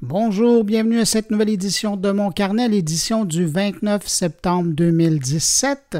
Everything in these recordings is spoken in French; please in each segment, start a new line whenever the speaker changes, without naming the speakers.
Bonjour, bienvenue à cette nouvelle édition de mon carnet, l'édition du 29 septembre 2017.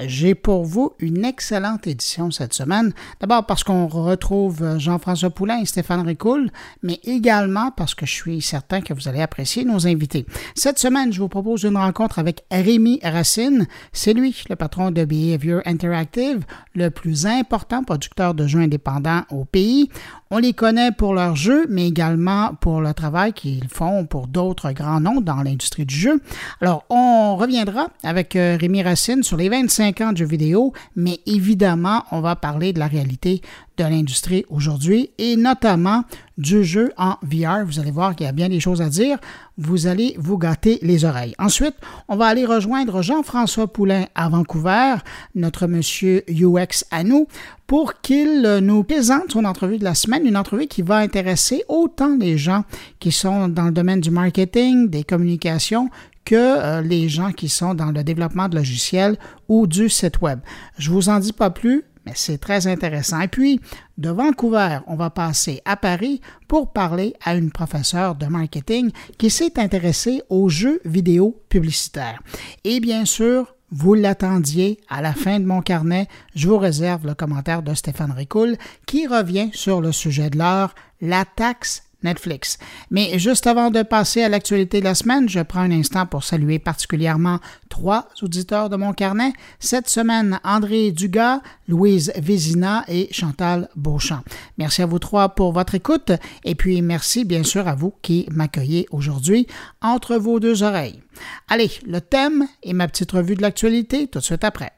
J'ai pour vous une excellente édition cette semaine. D'abord parce qu'on retrouve Jean-François Poulain et Stéphane Ricoul, mais également parce que je suis certain que vous allez apprécier nos invités. Cette semaine, je vous propose une rencontre avec Rémi Racine. C'est lui, le patron de Behavior Interactive, le plus important producteur de jeux indépendants au pays. On les connaît pour leurs jeux, mais également pour le travail qu'ils font pour d'autres grands noms dans l'industrie du jeu. Alors, on reviendra avec euh, Rémi Racine sur les 25 ans de jeux vidéo, mais évidemment, on va parler de la réalité de l'industrie aujourd'hui et notamment du jeu en VR. Vous allez voir qu'il y a bien des choses à dire. Vous allez vous gâter les oreilles. Ensuite, on va aller rejoindre Jean-François Poulain à Vancouver, notre monsieur UX à nous, pour qu'il nous présente son entrevue de la semaine, une entrevue qui va intéresser autant les gens qui sont dans le domaine du marketing, des communications, que euh, les gens qui sont dans le développement de logiciels ou du site web. Je vous en dis pas plus, mais c'est très intéressant. Et puis, de Vancouver, on va passer à Paris pour parler à une professeure de marketing qui s'est intéressée aux jeux vidéo publicitaires. Et bien sûr, vous l'attendiez, à la fin de mon carnet, je vous réserve le commentaire de Stéphane Ricoul qui revient sur le sujet de l'heure, la taxe Netflix. Mais juste avant de passer à l'actualité de la semaine, je prends un instant pour saluer particulièrement trois auditeurs de mon carnet. Cette semaine, André Dugas, Louise Vézina et Chantal Beauchamp. Merci à vous trois pour votre écoute et puis merci bien sûr à vous qui m'accueillez aujourd'hui entre vos deux oreilles. Allez, le thème et ma petite revue de l'actualité tout de suite après.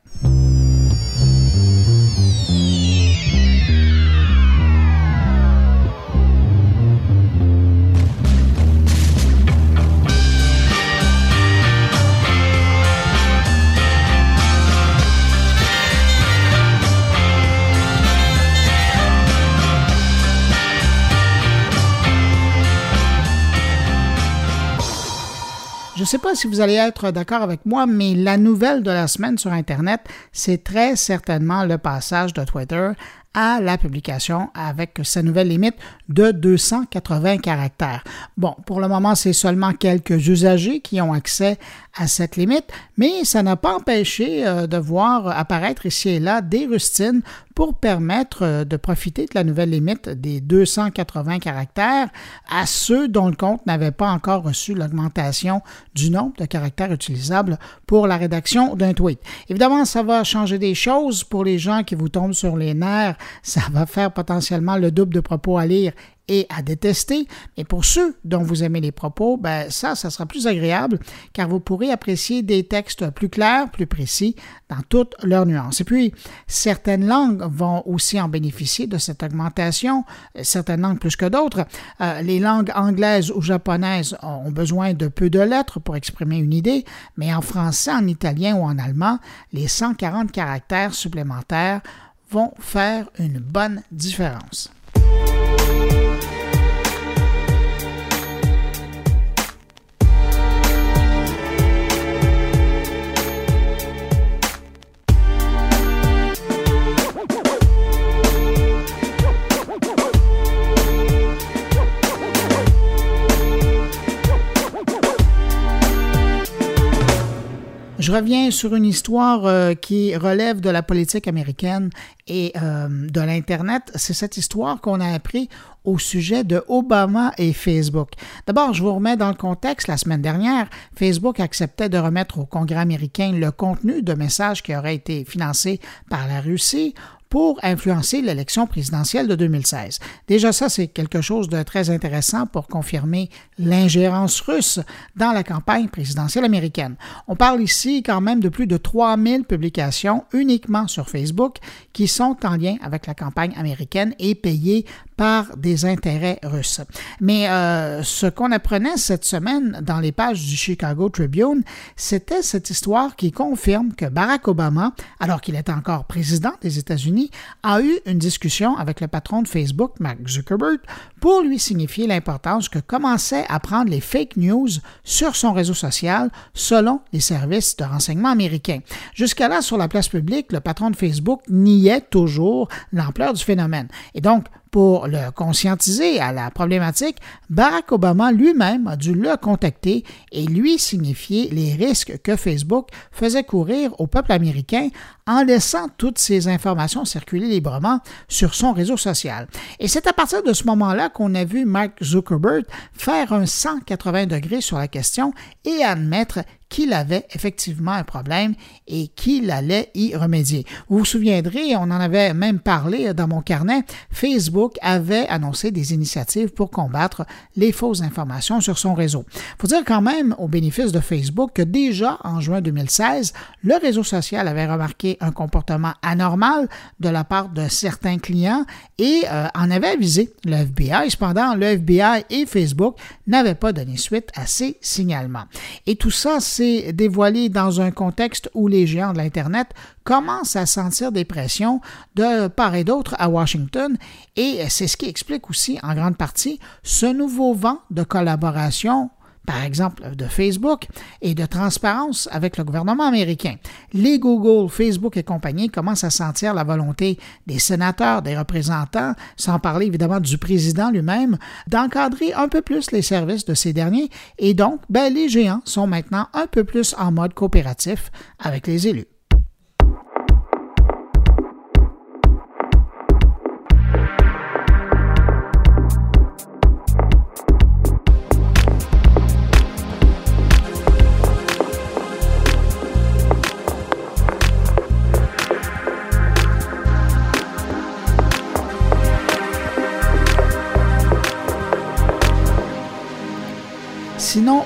Ne sais pas si vous allez être d'accord avec moi, mais la nouvelle de la semaine sur Internet, c'est très certainement le passage de Twitter à la publication avec sa nouvelle limite de 280 caractères. Bon, pour le moment, c'est seulement quelques usagers qui ont accès à cette limite, mais ça n'a pas empêché euh, de voir apparaître ici et là des rustines pour permettre euh, de profiter de la nouvelle limite des 280 caractères à ceux dont le compte n'avait pas encore reçu l'augmentation du nombre de caractères utilisables pour la rédaction d'un tweet. Évidemment, ça va changer des choses pour les gens qui vous tombent sur les nerfs ça va faire potentiellement le double de propos à lire et à détester. Mais pour ceux dont vous aimez les propos, ben ça, ça sera plus agréable car vous pourrez apprécier des textes plus clairs, plus précis dans toutes leurs nuances. Et puis, certaines langues vont aussi en bénéficier de cette augmentation, certaines langues plus que d'autres. Euh, les langues anglaises ou japonaises ont besoin de peu de lettres pour exprimer une idée, mais en français, en italien ou en allemand, les 140 caractères supplémentaires vont faire une bonne différence. Je reviens sur une histoire euh, qui relève de la politique américaine et euh, de l'Internet. C'est cette histoire qu'on a appris au sujet de Obama et Facebook. D'abord, je vous remets dans le contexte. La semaine dernière, Facebook acceptait de remettre au Congrès américain le contenu de messages qui auraient été financés par la Russie pour influencer l'élection présidentielle de 2016. Déjà ça, c'est quelque chose de très intéressant pour confirmer l'ingérence russe dans la campagne présidentielle américaine. On parle ici quand même de plus de 3000 publications uniquement sur Facebook qui sont en lien avec la campagne américaine et payées par des intérêts russes. Mais euh, ce qu'on apprenait cette semaine dans les pages du Chicago Tribune, c'était cette histoire qui confirme que Barack Obama, alors qu'il était encore président des États-Unis, a eu une discussion avec le patron de Facebook, Mark Zuckerberg, pour lui signifier l'importance que commençaient à prendre les fake news sur son réseau social selon les services de renseignement américains. Jusqu'à là, sur la place publique, le patron de Facebook niait toujours l'ampleur du phénomène. Et donc, Pour le conscientiser à la problématique, Barack Obama lui-même a dû le contacter et lui signifier les risques que Facebook faisait courir au peuple américain en laissant toutes ces informations circuler librement sur son réseau social. Et c'est à partir de ce moment-là qu'on a vu Mark Zuckerberg faire un 180 degrés sur la question et admettre qu'il avait effectivement un problème et qu'il allait y remédier. Vous vous souviendrez, on en avait même parlé dans mon carnet, Facebook avait annoncé des initiatives pour combattre les fausses informations sur son réseau. Faut dire quand même au bénéfice de Facebook que déjà en juin 2016, le réseau social avait remarqué un comportement anormal de la part de certains clients et euh, en avait avisé le FBI. Cependant, le FBI et Facebook n'avaient pas donné suite à ces signalements. Et tout ça, dévoilé dans un contexte où les géants de l'Internet commencent à sentir des pressions de part et d'autre à Washington. Et c'est ce qui explique aussi en grande partie ce nouveau vent de collaboration par exemple de Facebook, et de transparence avec le gouvernement américain. Les Google, Facebook et compagnie commencent à sentir la volonté des sénateurs, des représentants, sans parler évidemment du président lui-même, d'encadrer un peu plus les services de ces derniers, et donc ben, les géants sont maintenant un peu plus en mode coopératif avec les élus.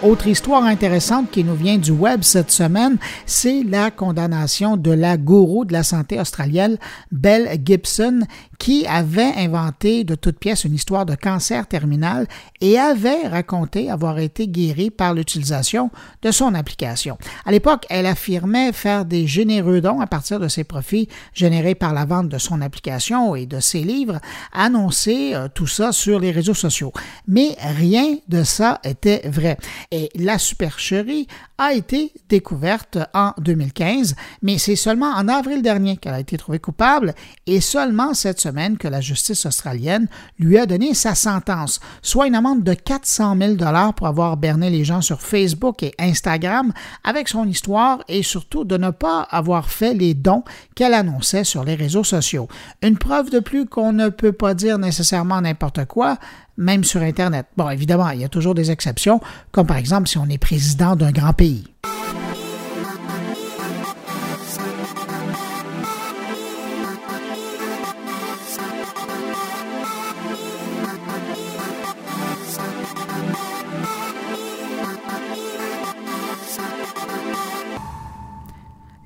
Autre histoire intéressante qui nous vient du web cette semaine, c'est la condamnation de la gourou de la santé australienne, Belle Gibson, qui avait inventé de toutes pièces une histoire de cancer terminal et avait raconté avoir été guérie par l'utilisation de son application. À l'époque, elle affirmait faire des généreux dons à partir de ses profits générés par la vente de son application et de ses livres, annoncer euh, tout ça sur les réseaux sociaux. Mais rien de ça était vrai. Et la supercherie a été découverte en 2015, mais c'est seulement en avril dernier qu'elle a été trouvée coupable et seulement cette semaine que la justice australienne lui a donné sa sentence, soit une amende de 400 000 dollars pour avoir berné les gens sur Facebook et Instagram avec son histoire et surtout de ne pas avoir fait les dons qu'elle annonçait sur les réseaux sociaux. Une preuve de plus qu'on ne peut pas dire nécessairement n'importe quoi, même sur Internet. Bon, évidemment, il y a toujours des exceptions, comme par exemple si on est président d'un grand pays.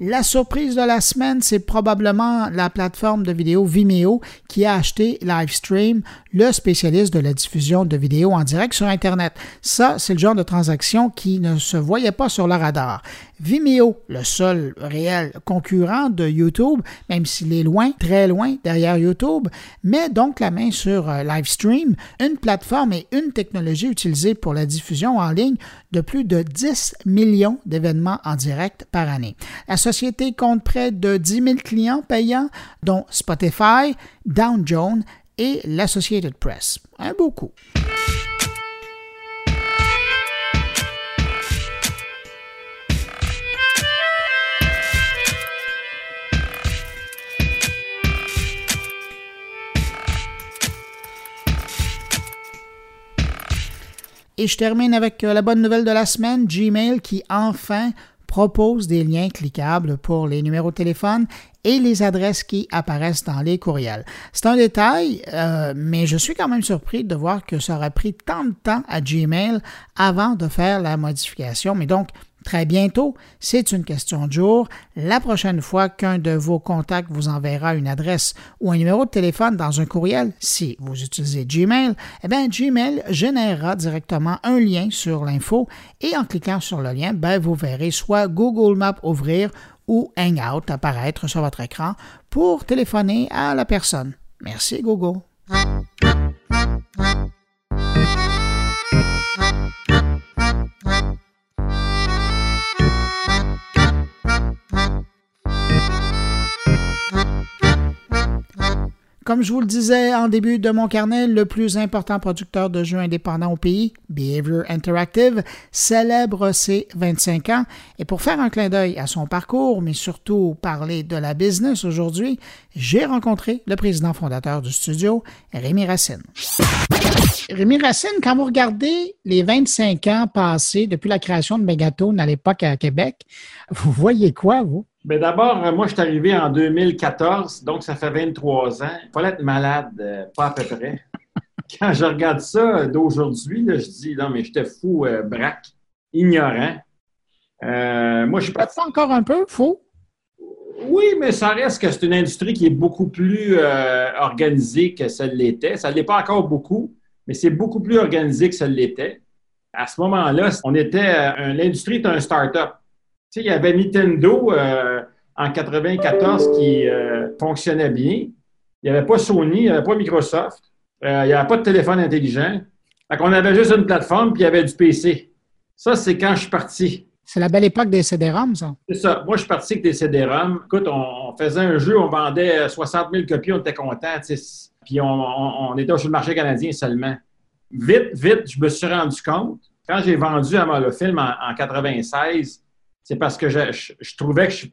La surprise de la semaine, c'est probablement la plateforme de vidéo Vimeo qui a acheté Livestream, le spécialiste de la diffusion de vidéos en direct sur Internet. Ça, c'est le genre de transaction qui ne se voyait pas sur le radar. Vimeo, le seul réel concurrent de YouTube, même s'il est loin, très loin derrière YouTube, met donc la main sur euh, Livestream, une plateforme et une technologie utilisée pour la diffusion en ligne de plus de 10 millions d'événements en direct par année. La société compte près de 10 000 clients payants, dont Spotify, Dow Jones et l'Associated Press. Un beau coup. Et je termine avec euh, la bonne nouvelle de la semaine, Gmail qui enfin propose des liens cliquables pour les numéros de téléphone et les adresses qui apparaissent dans les courriels. C'est un détail, euh, mais je suis quand même surpris de voir que ça aurait pris tant de temps à Gmail avant de faire la modification. Mais donc, très bientôt. C'est une question de jour. La prochaine fois qu'un de vos contacts vous enverra une adresse ou un numéro de téléphone dans un courriel, si vous utilisez Gmail, eh bien, Gmail générera directement un lien sur l'info et en cliquant sur le lien, ben, vous verrez soit Google Maps ouvrir ou Hangout apparaître sur votre écran pour téléphoner à la personne. Merci Google. Comme je vous le disais en début de mon carnet, le plus important producteur de jeux indépendants au pays, Behavior Interactive, célèbre ses 25 ans. Et pour faire un clin d'œil à son parcours, mais surtout parler de la business aujourd'hui, j'ai rencontré le président fondateur du studio, Rémi Racine. Rémi Racine, quand vous regardez les 25 ans passés depuis la création de Megatone à l'époque à Québec, vous voyez quoi, vous?
Bien, d'abord, euh, moi, je suis arrivé en 2014, donc ça fait 23 ans. Il fallait être malade, euh, pas à peu près. Quand je regarde ça d'aujourd'hui, je dis, non, mais j'étais fou, euh, braque, ignorant.
moi, je suis pas... encore un peu fou?
Oui, mais ça reste que c'est une industrie qui est beaucoup plus organisée que celle l'était. Ça ne l'est pas encore beaucoup, mais c'est beaucoup plus organisé que celle l'était. À ce moment-là, on était, l'industrie est un start-up il y avait Nintendo euh, en 94 qui euh, fonctionnait bien. Il n'y avait pas Sony, il n'y avait pas Microsoft, euh, il n'y avait pas de téléphone intelligent. On avait juste une plateforme, puis il y avait du PC. Ça, c'est quand je suis parti.
C'est la belle époque des CD-ROM, ça.
C'est ça. Moi, je suis parti avec des CD-ROM. Écoute, on, faisait un jeu, on vendait 60 000 copies, on était contents. Puis on, était sur le marché canadien seulement. Vite, vite, je me suis rendu compte. Quand j'ai vendu à le film en, en 96, c'est parce que je, trouvais que si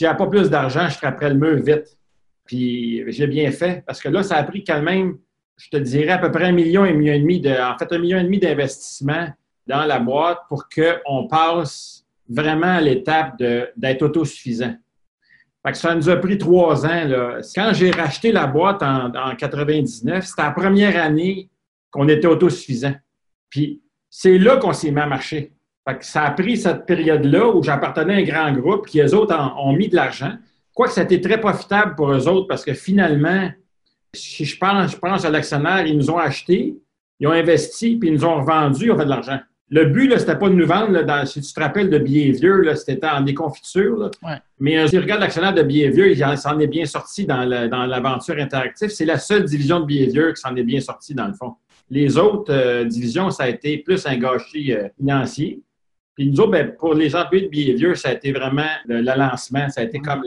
j'avais pas plus d'argent, je frapperais le mur vite. Puis j'ai bien fait parce que là, ça a pris quand même, je te dirais, à peu près un million, un million et demi, de, en fait, un million et demi d'investissement dans la boîte pour qu'on passe vraiment à l'étape d'être autosuffisant. Que ça nous a pris trois ans. Là. Quand j'ai racheté la boîte en, en 99, c'était la première année qu'on était autosuffisant. Puis c'est là qu'on s'est mis à marcher ça a pris cette période-là où j'appartenais à un grand groupe qui, eux autres, ont mis de l'argent. Quoique ça a été très profitable pour eux autres parce que finalement, si je pense, je pense à l'actionnaire, ils nous ont acheté, ils ont investi, puis ils nous ont revendu, ils ont fait de l'argent. Le but, ce n'était pas de nous vendre, dans, si tu te rappelles de Behavior, c'était en déconfiture. Mais euh, si tu regardes l'actionnaire de Behavior, il s'en est bien sorti dans l'aventure interactive. C'est la seule division de Behavior qui s'en est bien sortie, dans le fond. Les autres euh, divisions, ça a été plus un gâchis euh, financier. Puis nous autres, ben, pour les employés de Behavior, ça a été vraiment le, lancement, ça a été comme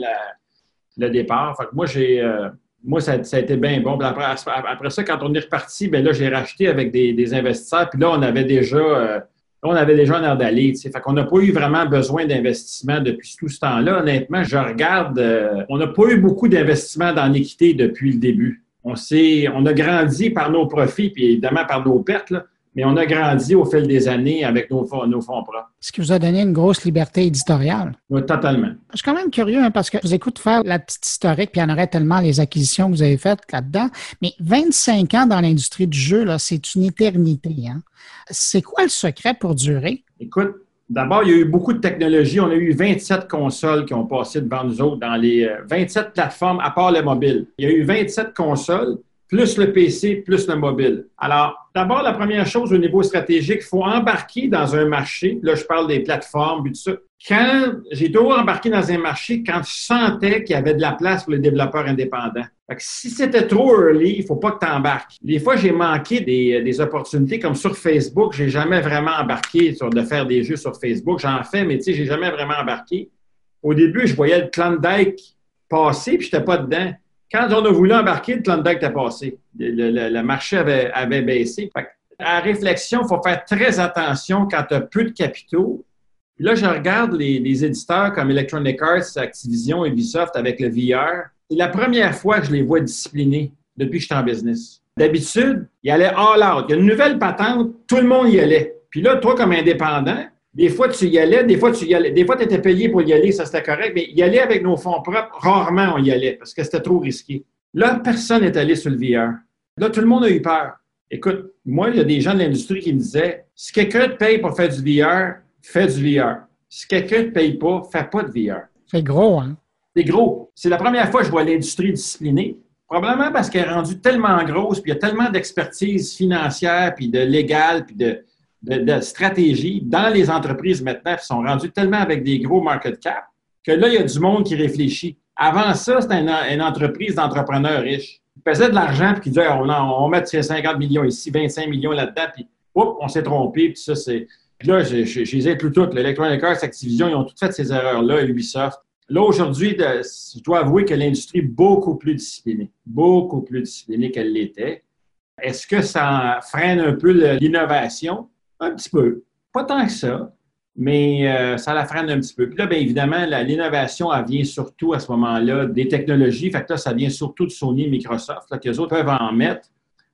le départ. Fait moi, j'ai. Euh, moi, ça, a été bien bon. Après, après, ça, quand on est reparti, ben là, j'ai racheté avec des, investisseurs. Puis là, on avait déjà, euh, on avait déjà un air d'aller. Fait qu'on n'a pas eu vraiment besoin d'investissement depuis tout ce temps-là. Honnêtement, je regarde, euh, on n'a pas eu beaucoup d'investissement dans l'équité depuis le début. On, on a grandi par nos profits, puis évidemment par nos pertes. Là mais on a grandi au fil des années avec nos, nos fonds propres.
Ce qui vous a donné une grosse liberté éditoriale.
Oui, totalement.
Je suis quand même curieux hein, parce que je vous écoute faire la petite historique, puis il y en aurait tellement les acquisitions que vous avez faites là-dedans. Mais 25 ans dans l'industrie du jeu, c'est une éternité. Hein. C'est quoi le secret pour durer?
Écoute, D'abord, il y a eu beaucoup de technologies. On a eu 27 consoles qui ont passé devant nous autres dans les 27 euh, plateformes, à part le mobile. Il y a eu 27 consoles plus le PC, plus le mobile. Alors, d'abord, la première chose au niveau stratégique, il faut embarquer dans un marché. Là, je parle des plateformes, et tout ça. Quand j'ai toujours embarqué dans un marché, quand je sentais qu'il y avait de la place pour les développeurs indépendants. Fait si c'était trop early, il faut pas que tu embarques. Des fois, j'ai manqué des, des, opportunités comme sur Facebook. J'ai jamais vraiment embarqué sur de faire des jeux sur Facebook. J'en fais, mais tu sais, j'ai jamais vraiment embarqué. Au début, je voyais le Klondike passer, puis j'étais pas dedans. Quand on a voulu embarquer, le Klondike était passé. Le, marché avait, baissé. à réflexion, il faut faire très attention quand tu as peu de capitaux. là, je regarde les, éditeurs comme Electronic Arts, Activision, Ubisoft avec le VR. C'est la première fois que je les vois disciplinés depuis que je suis en business. D'habitude, ils allaient all out. Il y a une nouvelle patente, tout le monde y allait. Puis là, toi, comme indépendant, des fois, tu y allais, des fois, tu y allais. Des fois, tu étais payé pour y aller, ça c'était correct, mais y aller avec nos fonds propres, rarement on y allait parce que c'était trop risqué. Là, personne n'est allé sur le VR. Là, tout le monde a eu peur. Écoute, moi, il y a des gens de l'industrie qui me disaient si quelqu'un te paye pour faire du VR, fais du VR. Si quelqu'un ne te paye pas, fais pas de VR.
C'est gros, hein?
C'est gros. C'est la première fois que je vois l'industrie disciplinée. Probablement parce qu'elle est rendue tellement grosse, puis il y a tellement d'expertise financière, puis de légal, puis de, de, stratégie dans les entreprises maintenant qui sont rendues tellement avec des gros market cap que là, il y a du monde qui réfléchit. Avant ça, c'était une, entreprise d'entrepreneurs riches. Ils faisaient de l'argent puis qui disaient on, on met 50 millions ici, 25 millions là-dedans, puis on s'est trompé, puis ça, c'est. Puis là, je, je, je les ai plus toutes. L'Electronic Arts, Activision, ils ont toutes fait ces erreurs-là, Ubisoft. Là, aujourd'hui, je dois avouer que l'industrie est beaucoup plus disciplinée, beaucoup plus disciplinée qu'elle l'était. Est-ce que ça freine un peu l'innovation? Un petit peu. Pas tant que ça, mais euh, ça la freine un petit peu. Puis là, bien évidemment, l'innovation, elle vient surtout à ce moment-là des technologies. Fait que là, ça vient surtout de Sony et Microsoft, là, qu'eux autres peuvent en mettre.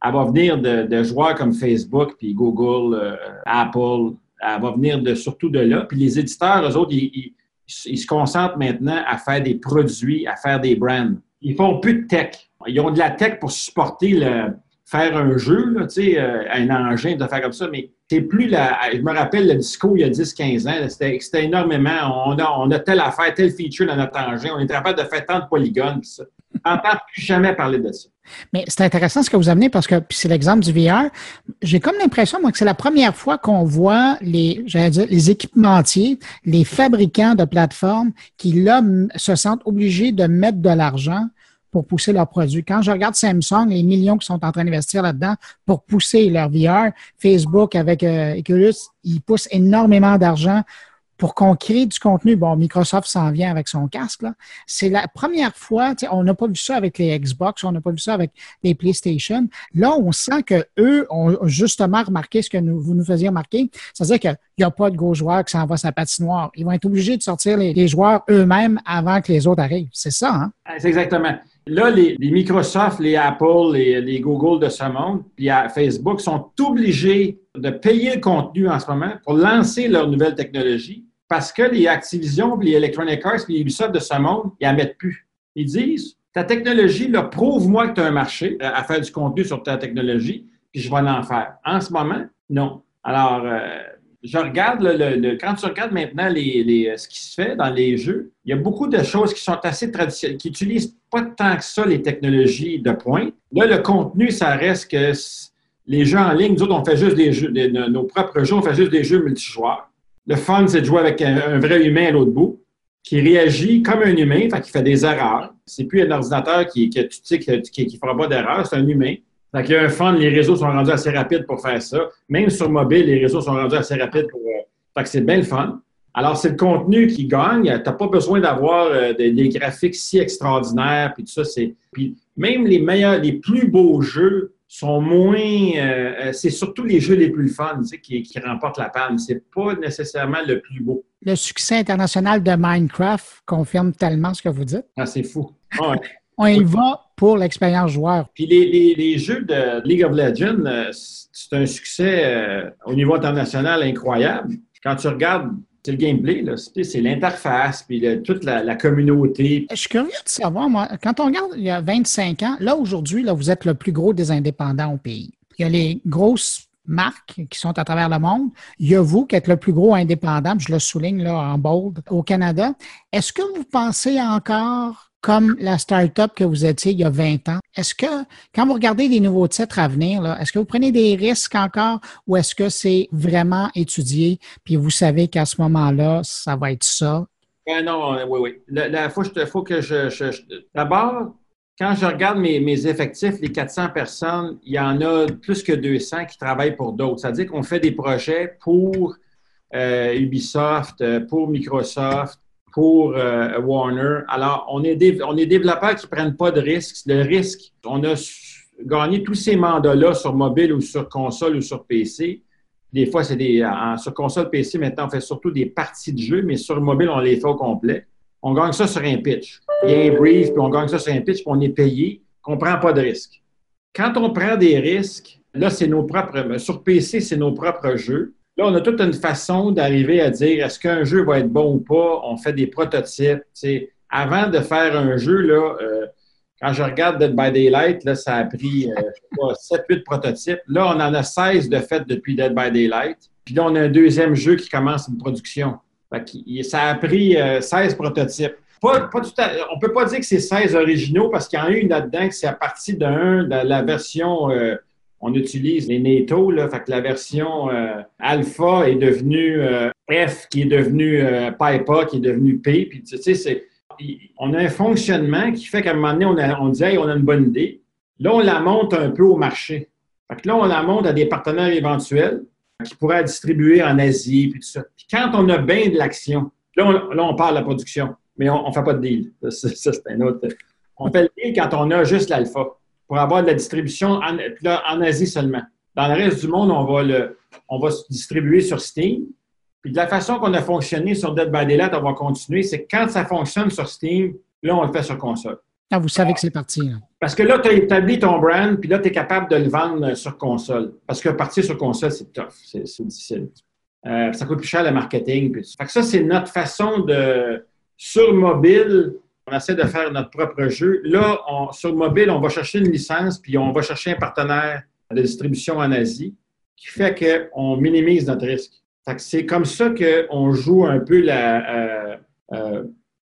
Elle va venir de, joueurs comme Facebook, puis Google, euh, Apple. Elle va venir de, surtout de là. Puis les éditeurs, eux autres, ils ils se concentrent maintenant à faire des produits, à faire des brands. Ils font plus de tech. Ils ont de la tech pour supporter le, faire un jeu, là, euh, un engin de faire comme ça, mais c'est plus la. Je me rappelle le disco il y a 10-15 ans, c'était énormément. On a, on a telle affaire, tel feature dans notre engin, on est capable de faire tant de polygones. On n'entend plus jamais parler de ça.
Mais c'est intéressant ce que vous amenez parce que c'est l'exemple du VR. J'ai comme l'impression, moi, que c'est la première fois qu'on voit les, les équipementiers, les fabricants de plateformes qui, là, se sentent obligés de mettre de l'argent pour pousser leurs produits. Quand je regarde Samsung, les millions qui sont en train d'investir là-dedans pour pousser leur VR, Facebook avec euh, Oculus, ils poussent énormément d'argent pour qu'on crée du contenu. Bon, Microsoft s'en vient avec son casque. C'est la première fois, on n'a pas vu ça avec les Xbox, on n'a pas vu ça avec les PlayStation. Là, on sent qu'eux ont justement remarqué ce que vous nous faisiez remarquer. C'est-à-dire qu'il n'y a pas de gros joueurs qui s'en va sa patinoire. Ils vont être obligés de sortir les, joueurs eux-mêmes avant que les autres arrivent. C'est ça, hein?
Ah, c'est exactement. Là, les, Microsoft, les Apple, les, les, Google de ce monde, puis Facebook sont obligés de payer le contenu en ce moment pour lancer leur nouvelle technologie parce que les Activision, les Electronic Arts, les Ubisoft de ce monde, ils n'en mettent plus. Ils disent, ta technologie, prouve-moi que tu as un marché à faire du contenu sur ta technologie, puis je vais en faire. En ce moment, non. Alors, euh, je regarde, le, quand tu regardes maintenant les, ce qui se fait dans les jeux, il y a beaucoup de choses qui sont assez traditionnelles, qui n'utilisent pas tant que ça les technologies de pointe. Là, le contenu, ça reste que les jeux en ligne, nous autres, on fait juste des jeux, nos propres jeux, on fait juste des jeux multijoueurs. Le fun, c'est de jouer avec un, vrai humain à l'autre bout qui réagit comme un humain, fait qui fait des erreurs. C'est plus un ordinateur qui, qui, tu sais, qui, qui fera pas d'erreurs, c'est un humain. Fait qu'il y a un fun, les réseaux sont rendus assez rapides pour faire ça. Même sur mobile, les réseaux sont rendus assez rapides pour. Euh, fait que c'est bien le fun. Alors, c'est le contenu qui gagne. Tu n'as pas besoin d'avoir euh, des, graphiques si extraordinaires, puis tout ça. C'est... Puis même les meilleurs, les plus beaux jeux sont moins. Euh, c'est surtout les jeux les plus fun qui, qui remportent la palme. C'est pas nécessairement le plus beau.
Le succès international de Minecraft confirme tellement ce que vous dites.
Ah, c'est fou.
On y va pour l'expérience joueur.
Puis les, les, jeux de League of Legends, euh, c'est un succès au niveau international incroyable. Quand tu regardes c'est le gameplay, c'est l'interface, puis toute la, communauté.
Je suis curieux de savoir, moi, quand on regarde il y a 25 ans, là aujourd'hui, là, vous êtes le plus gros des indépendants au pays. Il y a les grosses marques qui sont à travers le monde. Il y a vous qui êtes le plus gros indépendant, je le souligne là en bold, au Canada. Est-ce que vous pensez encore comme la start-up que vous étiez il y a 20 ans. Est-ce que, quand vous regardez des nouveaux titres à venir, est-ce que vous prenez des risques encore ou est-ce que c'est vraiment étudié puis vous savez qu'à ce moment-là, ça va être ça?
Ben non, oui, oui. Il faut, que je. D'abord, quand je regarde mes, effectifs, les 400 personnes, il y en a plus que 200 qui travaillent pour d'autres. C'est-à-dire qu'on fait des projets pour euh, Ubisoft, euh, pour Microsoft, pour euh, Warner. Alors, on est, des, on est développeurs qui ne prennent pas de risques. Le risque, on a gagné tous ces mandats-là sur mobile ou sur console ou sur PC. Des fois, c'est des. sur console PC, maintenant, on fait surtout des parties de jeu, mais sur mobile, on les fait au complet. On gagne ça sur un pitch. Il y a un brief, puis on gagne ça sur un pitch, puis on est payé, qu'on ne prend pas de risques. Quand on prend des risques, là, c'est nos propres. Sur PC, c'est nos propres jeux. Là, on a toute une façon d'arriver à dire est-ce qu'un jeu va être bon ou pas? On fait des prototypes. Avant de faire un jeu, là, euh, quand je regarde Dead by Daylight, ça a pris euh, 7-8 prototypes. Là, on en a 16 de fait depuis Dead by Daylight. Puis là, on a un deuxième jeu qui commence une production. ça a pris 16 euh, prototypes. On ne peut pas dire que c'est 16 originaux parce qu'il y en a une là-dedans qui c'est à partir d'un, de la version euh, on utilise les NATO, là, fait que la version euh, alpha est devenue euh, F, qui est devenue euh, qui est devenue P. Puis, tu sais, c'est, on a un fonctionnement qui fait qu'à un moment donné, on, a, on dit, hey, on a une bonne idée. Là, on la monte un peu au marché. Fait que là, on la monte à des partenaires éventuels qui pourraient distribuer en Asie, puis tout ça. Puis quand on a bien de l'action, là on, là, on parle de la production. mais on ne fait pas de deal. Ça, c'est un autre. On fait le deal quand on a juste l'alpha pour avoir de la distribution en, en Asie seulement. Dans le reste du monde, on va, le, on va se distribuer sur Steam. Puis de la façon qu'on a fonctionné sur Dead by Daylight, on va continuer, c'est quand ça fonctionne sur Steam, là, on le fait sur console.
Ah, vous savez que c'est parti.
Parce que là, tu as établi ton brand, puis là, tu es capable de le vendre sur console. Parce que partir sur console, c'est tough, c'est difficile. Euh, ça coûte plus cher le marketing. Puis fait que ça, c'est notre façon de. Sur mobile, on essaie de faire notre propre jeu. Là, sur mobile, on va chercher une licence, puis on va chercher un partenaire de distribution en Asie, qui fait qu'on minimise notre risque. C'est comme ça qu'on joue un peu la. Euh, euh,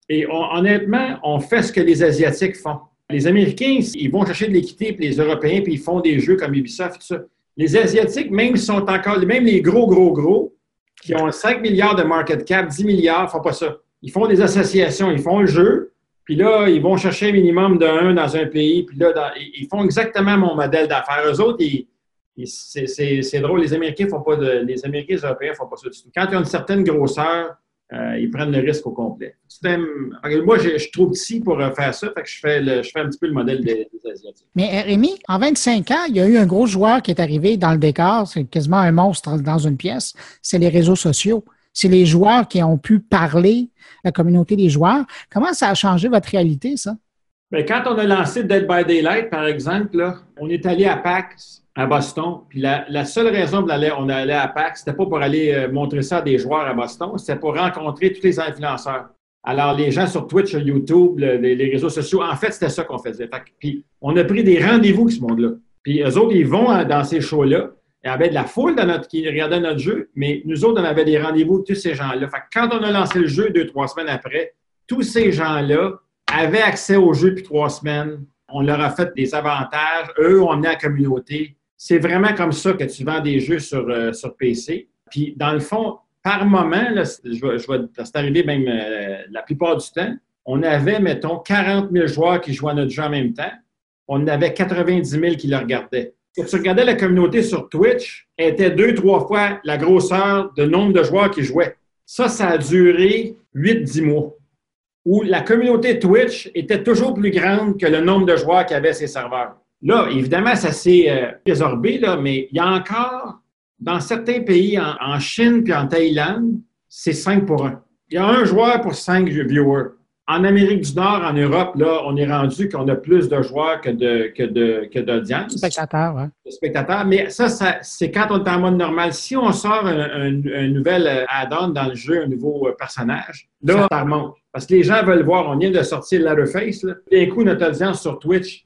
et honnêtement, on fait ce que les Asiatiques font. Les Américains, ils vont chercher de l'équité, puis les Européens, puis ils font des jeux comme Ubisoft, tout ça. Les Asiatiques, même sont encore, même les gros, gros, gros, qui ont 5 milliards de market cap, 10 milliards, ne font pas ça. Ils font des associations, ils font le jeu, puis là, ils vont chercher un minimum de 1 dans un pays, puis là, ils font exactement mon modèle d'affaires. Eux autres, c'est drôle, les Américains font pas de, les Américains les Européens font pas ça du tout. Quand ils ont une certaine grosseur, euh, ils prennent le risque au complet. moi, je, suis trop petit pour euh, faire ça, fait que je fais, je fais un petit peu le modèle des, Asiatiques.
Mais euh, Rémi, en 25 ans, il y a eu un gros joueur qui est arrivé dans le décor, c'est quasiment un monstre dans une pièce, c'est les réseaux sociaux. C'est les joueurs qui ont pu parler, la communauté des joueurs. Comment ça a changé votre réalité, ça?
Bien, quand on a lancé Dead by Daylight, par exemple, on est allé à PAX à Boston. Puis la, seule raison pour on allait à PAX, c'était pas pour aller euh, montrer ça à des joueurs à Boston, c'était pour rencontrer tous les influenceurs. Alors, les gens sur Twitch, sur YouTube, les, réseaux sociaux, en fait, c'était ça qu'on faisait. puis, on a pris des rendez-vous avec ce monde-là. Puis, eux autres, ils vont dans ces shows-là. Il y avait de la foule qui regardait notre jeu, mais nous autres, on avait des rendez-vous avec tous ces gens-là. Quand on a lancé le jeu deux, trois semaines après, tous ces gens-là avaient accès au jeu depuis trois semaines. On leur a fait des avantages. Eux ont amené la communauté. C'est vraiment comme ça que tu vends des jeux sur, euh, sur PC. Puis, dans le fond, par moment, je c'est arrivé même euh, la plupart du temps, on avait, mettons, 40 000 joueurs qui jouaient à notre jeu en même temps. On avait 90 000 qui le regardaient. Si tu regardais la communauté sur Twitch, elle était deux, trois fois la grosseur de nombre de joueurs qui jouaient. Ça, ça a duré 8-10 mois. Où la communauté Twitch était toujours plus grande que le nombre de joueurs qui avaient ses serveurs. Là, évidemment, ça s'est euh, résorbé, là, mais il y a encore, dans certains pays, en, Chine puis en Thaïlande, c'est 5 pour 1. Il y a un joueur pour 5 viewers. En Amérique du Nord, en Europe, là, on est rendu qu'on a plus de joueurs que de que de que d'audience.
Spectateurs, oui.
Spectateurs. Mais ça, ça c'est quand on est en mode normal. Si on sort un, nouvel euh, add-on dans le jeu, un nouveau euh, personnage, là, ça remonte. Parce que les gens veulent voir. On vient de sortir Letterface. D'un coup, notre audience sur Twitch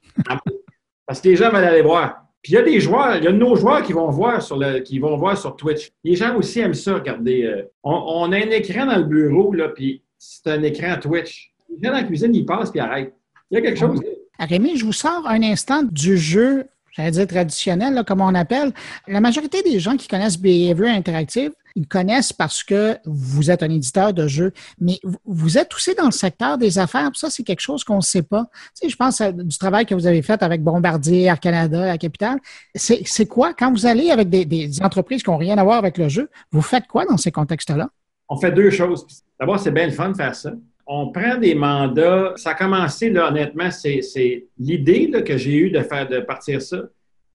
Parce que les gens veulent aller voir. Puis il y a des joueurs, il y a de nos joueurs qui vont voir sur le, qui vont voir sur Twitch. Les gens aussi aiment ça, regardez. Euh, on, a un écran dans le bureau, là, puis c'est un écran Twitch. Les gens dans la cuisine, ils passent puis arrêtent. Il y a quelque chose.
Rémi, je vous sors un instant du jeu, j'allais dire traditionnel, là, comme on appelle. La majorité des gens qui connaissent Behavior Interactive ils connaissent parce que vous êtes un éditeur de jeux, mais vous êtes aussi dans le secteur des affaires. Ça, c'est quelque chose qu'on ne sait pas. Tu sais, je pense du travail que vous avez fait avec Bombardier, Air Canada, la Capital. C'est quoi, quand vous allez avec des, entreprises qui n'ont rien à voir avec le jeu, vous faites quoi dans ces contextes-là?
On fait deux choses. D'abord, c'est bien le fun de faire ça. On prend des mandats. Ça a commencé, là, honnêtement, c'est l'idée que j'ai eue de faire de partir ça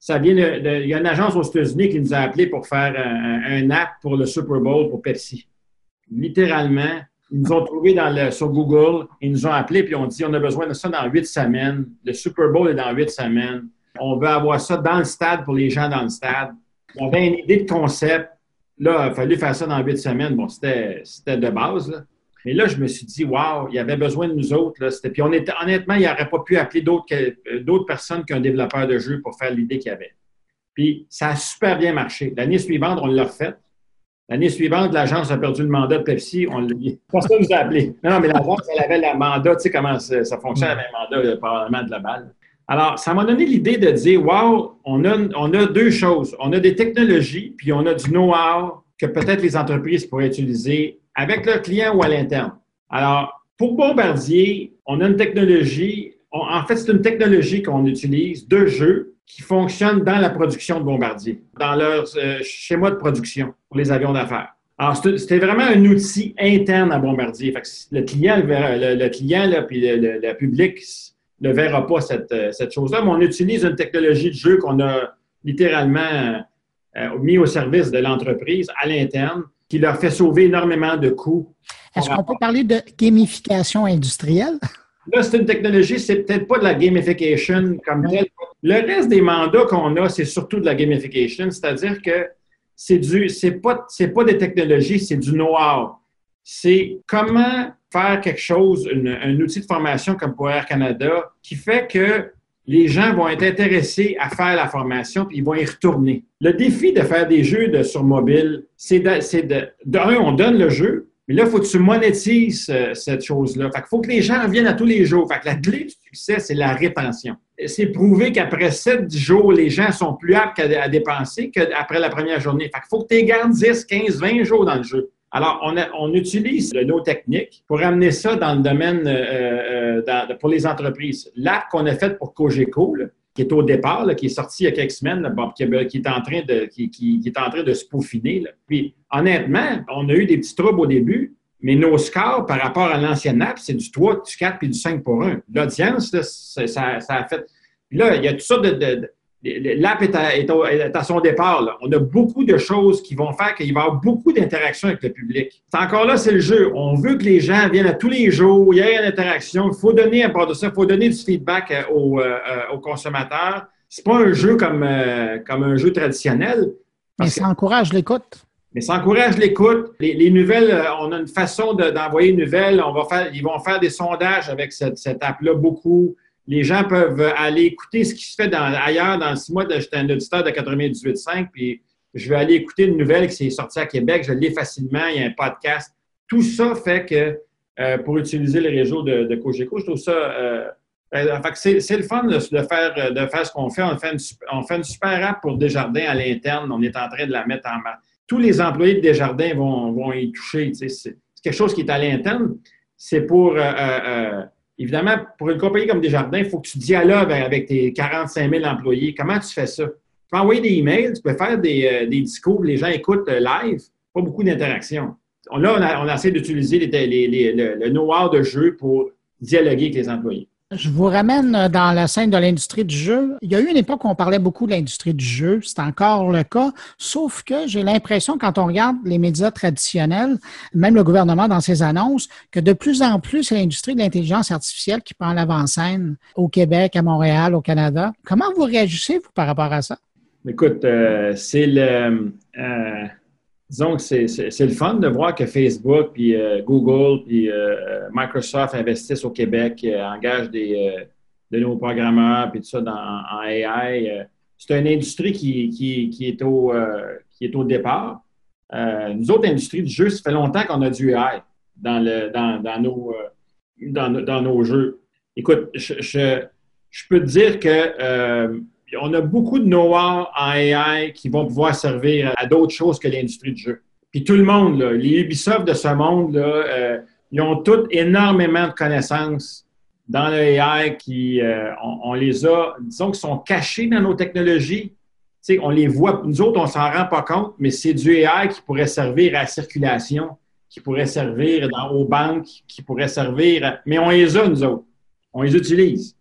ça vient de, il y a une agence aux États-Unis qui nous a appelés pour faire un, app pour le Super Bowl pour Pepsi. Littéralement, ils nous ont trouvé sur Google, ils nous ont appelés puis ont dit on a besoin de ça dans huit semaines. Le Super Bowl est dans huit semaines. On veut avoir ça dans le stade pour les gens dans le stade. On avait une idée de concept. Là, il a fallu faire ça dans huit semaines. Bon, c'était de base. Là. Mais là, je me suis dit, wow, il y avait besoin de nous autres. Puis on était, honnêtement, il n'aurait pas pu appeler euh, d'autres personnes qu'un développeur de jeu pour faire l'idée qu'il y avait. Puis ça a super bien marché. L'année suivante, on l'a refait. L'année suivante, l'agence a perdu le mandat de Pepsi. On Personne ne nous a appelé. Non, mais l'agence, elle avait le mandat. Tu sais comment ça, fonctionne, avec un mandat, le Parlement de. Alors, ça m'a donné l'idée de dire, wow, on a deux choses. On a des technologies, puis on a du know-how que peut-être les entreprises pourraient utiliser avec leurs clients ou à l'interne. Alors, pour Bombardier, on a une technologie, en fait, c'est une technologie qu'on utilise de jeu qui fonctionne dans la production de Bombardier, dans leur euh, schéma de production pour les avions d'affaires. Alors, c'était vraiment un outil interne à Bombardier. le client, le, client là, puis le, public ne verra pas cette, cette chose-là, mais on utilise une technologie de jeu qu'on a littéralement euh, mis au service de l'entreprise à l'interne, qui leur fait sauver énormément de coûts.
Est-ce qu'on peut parler de gamification industrielle?
Là, c'est une technologie, c'est peut-être pas de la gamification comme telle. Le reste des mandats qu'on a, c'est surtout de la gamification, c'est-à-dire que c'est du, c'est pas, c'est pas des technologies, c'est du know-how. C'est comment faire quelque chose, un outil de formation comme pour Air Canada, qui fait que les gens vont être intéressés à faire la formation puis ils vont y retourner. Le défi de faire des jeux de, sur mobile, c'est de, de, d'un, on donne le jeu, mais là, il faut que tu monétises euh, cette chose-là. Fait qu'il faut que les gens reviennent à tous les jours. Fait que la clé du succès, c'est la rétention. C'est prouvé qu'après 7 jours, les gens sont plus aptes à, dépenser qu'après la première journée. Fait qu'il faut que tu gardes 10, 15, 20 jours dans le jeu. Alors, on, utilise nos techniques pour amener ça dans le domaine euh, euh, pour les entreprises. L'app qu'on a fait pour Cogeco, qui est au départ, qui est sorti il y a quelques semaines, qui, est en train de, qui, est en train de se peaufiner. Puis, honnêtement, on a eu des petits troubles au début, mais nos scores par rapport à l'ancienne app, c'est du 3, du 4 puis du 5 pour 1. L'audience, ça, ça, a fait. là, il y a tout ça de L'app est, à, son départ. On a beaucoup de choses qui vont faire qu'il va y avoir beaucoup d'interactions avec le public. C'est encore là, c'est le jeu. On veut que les gens viennent à tous les jours, il y ait une interaction. Il faut donner, à part de ça, il faut donner du feedback euh, aux, euh, aux consommateurs. C'est pas un jeu comme, euh, comme un jeu traditionnel.
Mais ça encourage l'écoute.
Mais ça encourage l'écoute. Les, nouvelles, on a une façon d'envoyer une nouvelle. On va faire, ils vont faire des sondages avec cette, cette app-là beaucoup les gens peuvent aller écouter ce qui se fait ailleurs. Dans six mois, j'étais un auditeur de 98.5, puis je vais aller écouter une nouvelle qui s'est sortie à Québec. Je l'ai facilement. Il y a un podcast. Tout ça fait que euh, pour utiliser les réseaux de, de Cogeco, je trouve ça. Euh, euh c'est le fun de, faire, de faire ce qu'on fait. On fait, une, on fait une super app pour Desjardins à l'interne. On est en train de la mettre en marche. Tous les employés de Desjardins vont, y toucher. C'est quelque chose qui est à l'interne. C'est pour. Évidemment, pour une compagnie comme Desjardins, il faut que tu dialogues avec tes 45 000 employés. Comment tu fais ça? Tu peux envoyer des emails, tu peux faire des, euh, discours, les gens écoutent euh, live, pas beaucoup d'interaction. Là, on a, on essayé d'utiliser le know-how de jeu pour dialoguer avec les employés.
Je vous ramène dans la scène de l'industrie du jeu. Il y a eu une époque où on parlait beaucoup de l'industrie du jeu. C'est encore le cas. Sauf que j'ai l'impression, quand on regarde les médias traditionnels, même le gouvernement dans ses annonces, que de plus en plus, c'est l'industrie de l'intelligence artificielle qui prend l'avant-scène au Québec, à Montréal, au Canada. Comment vous réagissez, vous, par rapport à ça?
Écoute, euh, c'est le. Euh, disons que c'est le fun de voir que Facebook, puis euh, Google, puis euh, Microsoft investissent au Québec, euh, engagent des, de nouveaux programmeurs, puis tout ça dans, en AI. c'est une industrie qui, qui, est au, qui est au départ. nous autres, industries du jeu, ça fait longtemps qu'on a du AI dans, le, dans, dans nos, dans, dans, nos jeux. Écoute, je, je, je peux te dire que on a beaucoup de know-how en AI qui vont pouvoir servir à d'autres choses que l'industrie du jeu. Puis tout le monde, les Ubisoft de ce monde, là, euh, ils ont tous énormément de connaissances dans le AI qui, euh, on, les a, disons, qui sont cachés dans nos technologies. Tu sais, on les voit, nous autres, on s'en rend pas compte, mais c'est du AI qui pourrait servir à la circulation, qui pourrait servir dans, aux banques, qui pourrait servir, mais on les a, nous autres. On les utilise.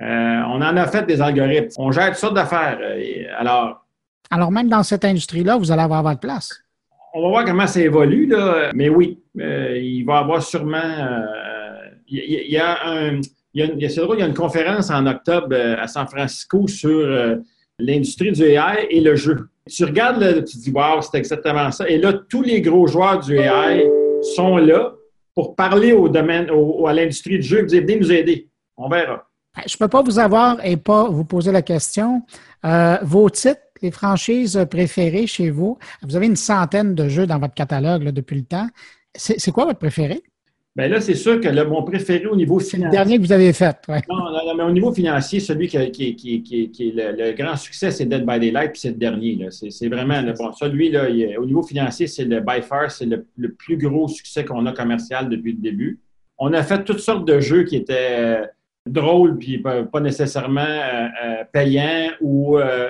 Euh, on en a fait des algorithmes. On gère toutes sortes d'affaires. Euh, alors,
alors, même dans cette industrie-là, vous allez avoir votre place.
On va voir comment ça évolue, là. mais oui, euh, il va y avoir sûrement. il, y a un. Il y, a une, il y a une conférence en octobre à San Francisco sur l'industrie du AI et le jeu. Tu regardes, là, tu te dis, wow, c'est exactement ça. Et là, tous les gros joueurs du AI sont là pour parler au domaine, à l'industrie du jeu. Vous venez nous aider. On verra.
Ben, je ne peux pas vous avoir et pas vous poser la question. Euh, vos titres, les franchises préférées chez vous, vous avez une centaine de jeux dans votre catalogue depuis le temps. C'est quoi votre préféré?
Bien là, c'est sûr que mon préféré au niveau financier.
le dernier que vous avez fait, oui.
Non, non, mais au niveau financier, celui qui, est le, grand succès, c'est Dead by Daylight, puis c'est le dernier. C'est vraiment le bon. Celui, là, au niveau financier, c'est le by far, c'est le, plus gros succès qu'on a commercial depuis le début. On a fait toutes sortes de jeux qui étaient drôle puis pas nécessairement euh, euh, payant ou euh,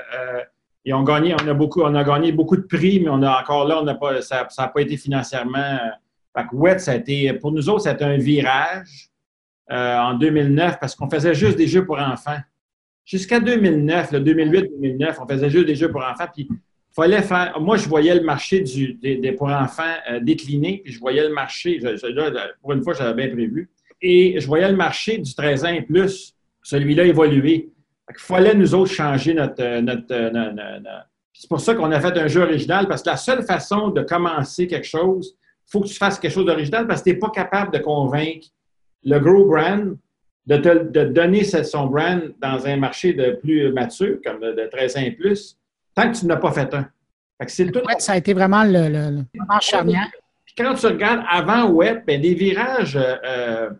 Et on, gagné, on, a beaucoup, on a gagné beaucoup de prix, mais on a encore là, on pas, ça n'a pas été financièrement. Euh, fait que WET, ça a été, pour nous autres, c'était un virage euh, en 2009 parce qu'on faisait juste des jeux pour enfants. Jusqu'à 2009, 2008-2009, on faisait juste des jeux pour enfants. Puis, fallait faire. Moi, je voyais le marché du, des, pour enfants euh, décliner, puis je voyais le marché. pour une fois, j'avais bien prévu. Et je voyais le marché du 13 ans et plus, celui-là évoluer. Il fallait nous autres changer notre. Euh, euh, c'est pour ça qu'on a fait un jeu original, parce que la seule façon de commencer quelque chose, il faut que tu fasses quelque chose d'original parce que tu n'es pas capable de convaincre le gros brand de te donner son brand dans un marché de plus mature, comme de 13 ans et plus, tant que tu n'as pas fait un.
Fait tout... ça a été vraiment le, le, charnière.
Puis quand tu regardes avant Web, ben, des virages euh,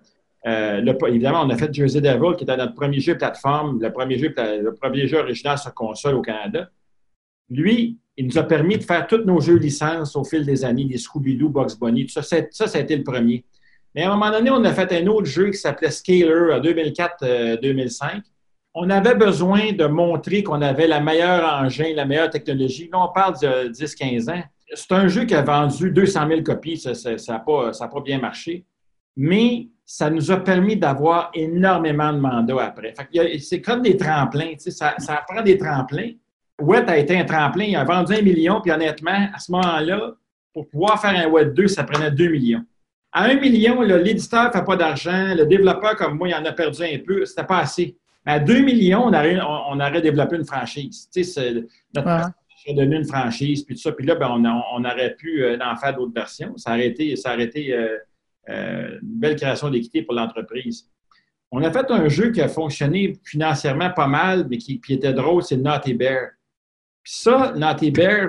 euh, évidemment, on a fait Jersey Devil, qui était notre premier jeu plateforme, le premier jeu, le premier jeu original sur console au Canada. Lui, il nous a permis de faire tous nos jeux licences au fil des années, des Scooby-Doo, Box Bunny, tout ça, ça, ça a été le premier. Mais à un moment donné, on a fait un autre jeu qui s'appelait Scaler en 2004-2005. On avait besoin de montrer qu'on avait la meilleure engin, la meilleure technologie. Là, on parle de 10-15 ans. C'est un jeu qui a vendu 200 000 copies. Ça n'a pas, pas bien marché. Mais ça nous a permis d'avoir énormément de mandats après. C'est comme des tremplins, ça, ça prend des tremplins. WET a été un tremplin, il a vendu un million, puis honnêtement, à ce moment-là, pour pouvoir faire un WET 2, ça prenait 2 millions. À un million, l'éditeur ne fait pas d'argent, le développeur comme moi, il en a perdu un peu, c'était pas assez. Mais à 2 millions, on aurait, on, aurait développé une franchise. Tu sais, notre donné une franchise, puis tout ça. Puis là, ben, on, aurait pu euh, en faire d'autres versions. Ça aurait été, ça aurait été euh, euh, une belle création d'équité pour l'entreprise. On a fait un jeu qui a fonctionné financièrement pas mal, mais qui, était drôle, c'est Naughty Bear. Puis ça, Naughty Bear,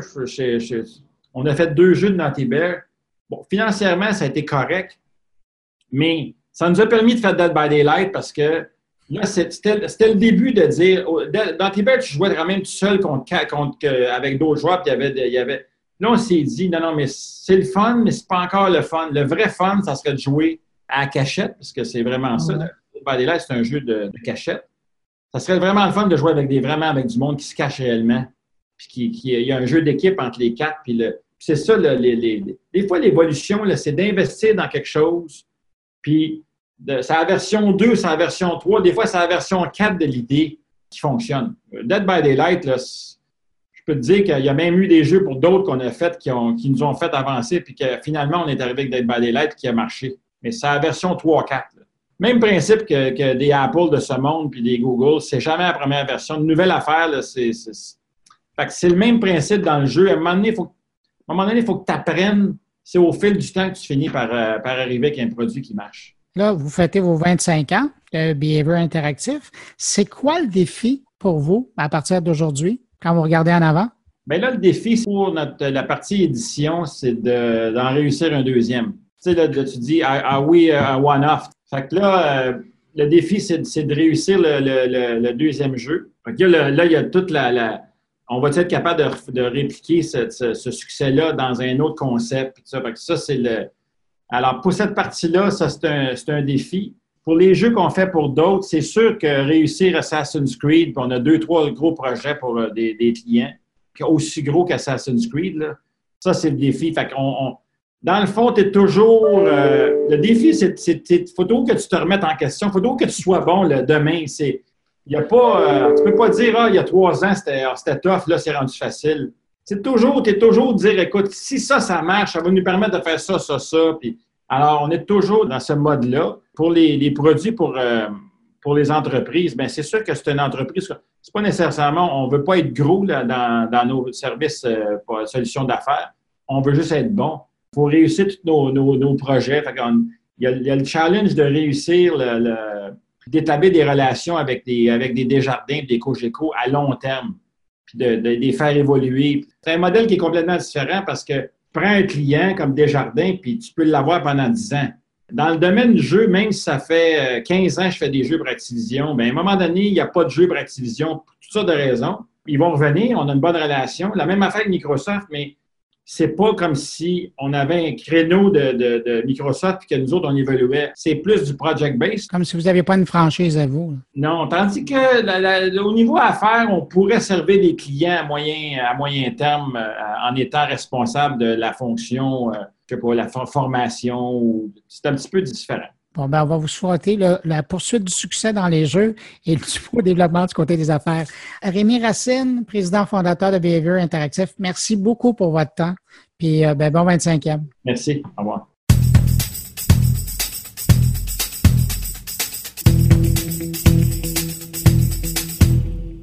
on a fait deux jeux de Naughty Bear. Bon, financièrement, ça a été correct, mais ça nous a permis de faire Dead by Daylight parce que là, c'était le début de dire. Naughty Bear, tu jouais quand même tout seul contre, avec d'autres joueurs, puis il y avait Là, on s'est dit, non, non, mais c'est le fun, mais c'est pas encore le fun. Le vrai fun, ça serait de jouer à cachette, parce que c'est vraiment ça. Ouais. c'est un jeu de, cachette. Ça serait vraiment le fun de jouer avec des, vraiment avec du monde qui se cache réellement. Puis qui, qui il y a un jeu d'équipe entre les quatre. Puis le, c'est ça, les, les, des fois, l'évolution, c'est d'investir dans quelque chose. Puis c'est la version 2, c'est la version 3. Des fois, c'est la version 4 de l'idée qui fonctionne. Dead by Daylight, là, je peux te dire qu'il y a même eu des jeux pour d'autres qu'on a fait qui, nous ont fait avancer, puis que finalement, on est arrivé avec Dead by Daylight qui a marché. Mais c'est la version 3-4. Même principe que, des Apple de ce monde puis des Google, c'est jamais la première version. Une nouvelle affaire, c'est. c'est le même principe dans le jeu. À un moment donné, il faut, faut que tu apprennes. C'est au fil du temps que tu finis par, euh, par arriver avec un produit qui marche.
Là, vous fêtez vos 25 ans de Behavior Interactif. C'est quoi le défi pour vous à partir d'aujourd'hui? Quand vous regardez en avant?
Bien là, le défi pour la partie édition, c'est d'en réussir un deuxième. Tu sais, là, tu dis, ah oui, un one-off? Fait que là, euh, le défi, c'est de réussir le, deuxième jeu. Fait que là, là, il y a toute la. on va être capable de, répliquer ce, succès-là dans un autre concept? Fait que ça c'est le. Alors, pour cette partie-là, ça, c'est un, un, défi. Pour les jeux qu'on fait pour d'autres, c'est sûr que réussir Assassin's Creed, on a deux, trois gros projets pour euh, des, clients, aussi gros qu'Assassin's Creed, ça, c'est le défi. Fait on, dans le fond, tu es toujours. Euh, le défi, c'est qu'il faut que tu te remettes en question. Il faut que tu sois bon demain. C'est. Y a pas, euh, tu peux pas dire, ah, il y a trois ans, c'était ah, tough, là, c'est rendu facile. C'est toujours, tu es toujours dire, écoute, si ça, ça marche, ça va nous permettre de faire ça, ça, ça. Puis, alors, on est toujours dans ce mode-là. Pour les, produits pour, euh, pour les entreprises, bien, c'est sûr que c'est une entreprise. C'est pas nécessairement, on veut pas être gros dans, nos services euh, solutions d'affaires. On veut juste être bon. Il faut réussir tous nos, projets. il, y a, le challenge de réussir d'établir des relations avec des, avec des Desjardins, des Cogeco à long terme, puis de, de les faire évoluer. C'est un modèle qui est complètement différent parce que prends un client comme Desjardins, puis tu peux l'avoir pendant 10 ans. Dans le domaine du jeu, même si ça fait 15 euh, ans que je fais des jeux pour Activision, bien, à un moment donné, il n'y a pas de jeu pour Activision pour toutes sortes de raisons. Ils vont revenir, on a une bonne relation. La même affaire avec Microsoft, mais c'est pas comme si on avait un créneau de, Microsoft et que nous autres, on évoluait. C'est plus du project-based.
Comme si vous n'aviez pas une franchise à vous.
Non, tandis que au niveau affaires, on pourrait servir des clients à moyen, à moyen terme euh, en étant responsable de la fonction, euh, je sais pas, la formation. C'est un petit peu différent.
Bon, ben, on va vous souhaiter la poursuite du succès dans les jeux et le développement du côté des affaires. Rémi Racine, président fondateur de Behavior Interactif, merci beaucoup pour votre temps. Puis, euh, ben, bon 25e.
Merci. Au revoir.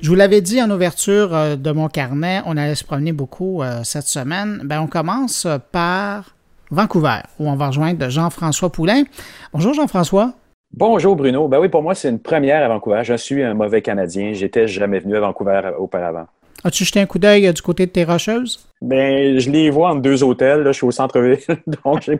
Je vous l'avais dit en ouverture euh, de mon carnet, on allait se promener beaucoup euh, cette semaine. Ben, on commence par Vancouver, où on va rejoindre Jean-François Poulain. Bonjour Jean-François.
Bonjour Bruno. Ben oui, pour moi, c'est une première à Vancouver. Je suis un mauvais Canadien. J'étais jamais venu à Vancouver auparavant.
As-tu jeté un coup d'œil euh, du côté de tes rocheuses?
Ben, je les vois en deux hôtels. je suis au centre-ville. donc,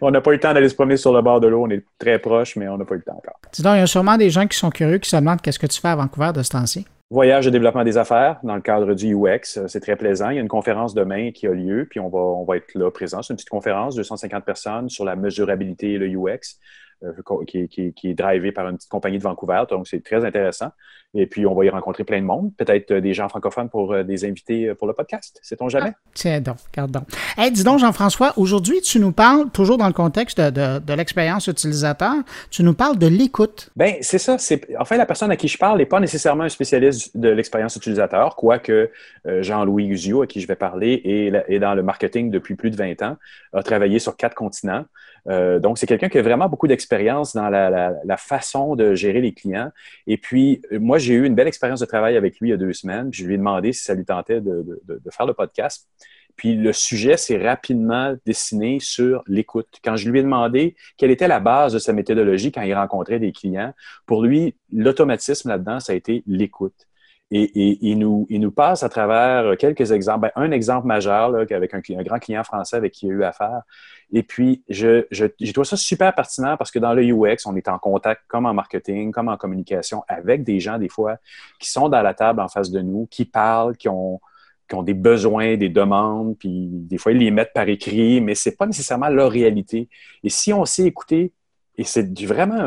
on n'a pas eu le temps d'aller se promener sur le bord de l'eau. On est très proche, mais on n'a pas eu le temps encore.
Dis donc, il y a sûrement des gens qui sont curieux, qui se demandent qu'est-ce que tu fais à Vancouver de ce temps-ci.
Voyage de développement des affaires dans le cadre du UX. Euh, c'est très plaisant. Il y a une conférence demain qui a lieu, puis on va, on va être là présent. C'est une petite conférence, 250 personnes sur la mesurabilité et le UX. Euh, qui, qui, est drivé par une petite compagnie de Vancouver. Donc, c'est très intéressant. Et puis, on va y rencontrer plein de monde. Peut-être euh, des gens francophones pour euh, des invités pour le podcast. Sait-on jamais?
Ah, tiens donc, regarde donc. dis donc, Jean-François, aujourd'hui, tu nous parles, toujours dans le contexte de, de, l'expérience utilisateur, tu nous parles de l'écoute.
Bien, c'est ça. C'est, enfin, la personne à qui je parle n'est pas nécessairement un spécialiste de l'expérience utilisateur, quoique Jean-Louis Guzio, à qui je vais parler, est, est dans le marketing depuis plus de 20 ans, a travaillé sur quatre continents. Euh, donc, c'est quelqu'un qui a vraiment beaucoup d'expérience dans la, façon de gérer les clients. Et puis, moi, j'ai eu une belle expérience de travail avec lui il y a deux semaines. je lui ai demandé si ça lui tentait de, faire le podcast. Puis le sujet s'est rapidement dessiné sur l'écoute. Quand je lui ai demandé quelle était la base de sa méthodologie quand il rencontrait des clients, pour lui, l'automatisme là-dedans, ça a été l'écoute. Et, il, nous, il nous passe à travers quelques exemples. Ben, un exemple majeur là, avec un, un, grand client français avec qui il a eu affaire. Et puis, je, je, je trouve ça super pertinent parce que dans le UX, on est en contact comme en marketing, comme en communication avec des gens, des fois, qui sont dans la table en face de nous, qui parlent, qui ont, qui ont des besoins, des demandes, puis des fois, ils les mettent par écrit, mais ce n'est pas nécessairement leur réalité. Et si on sait écouter, et c'est vraiment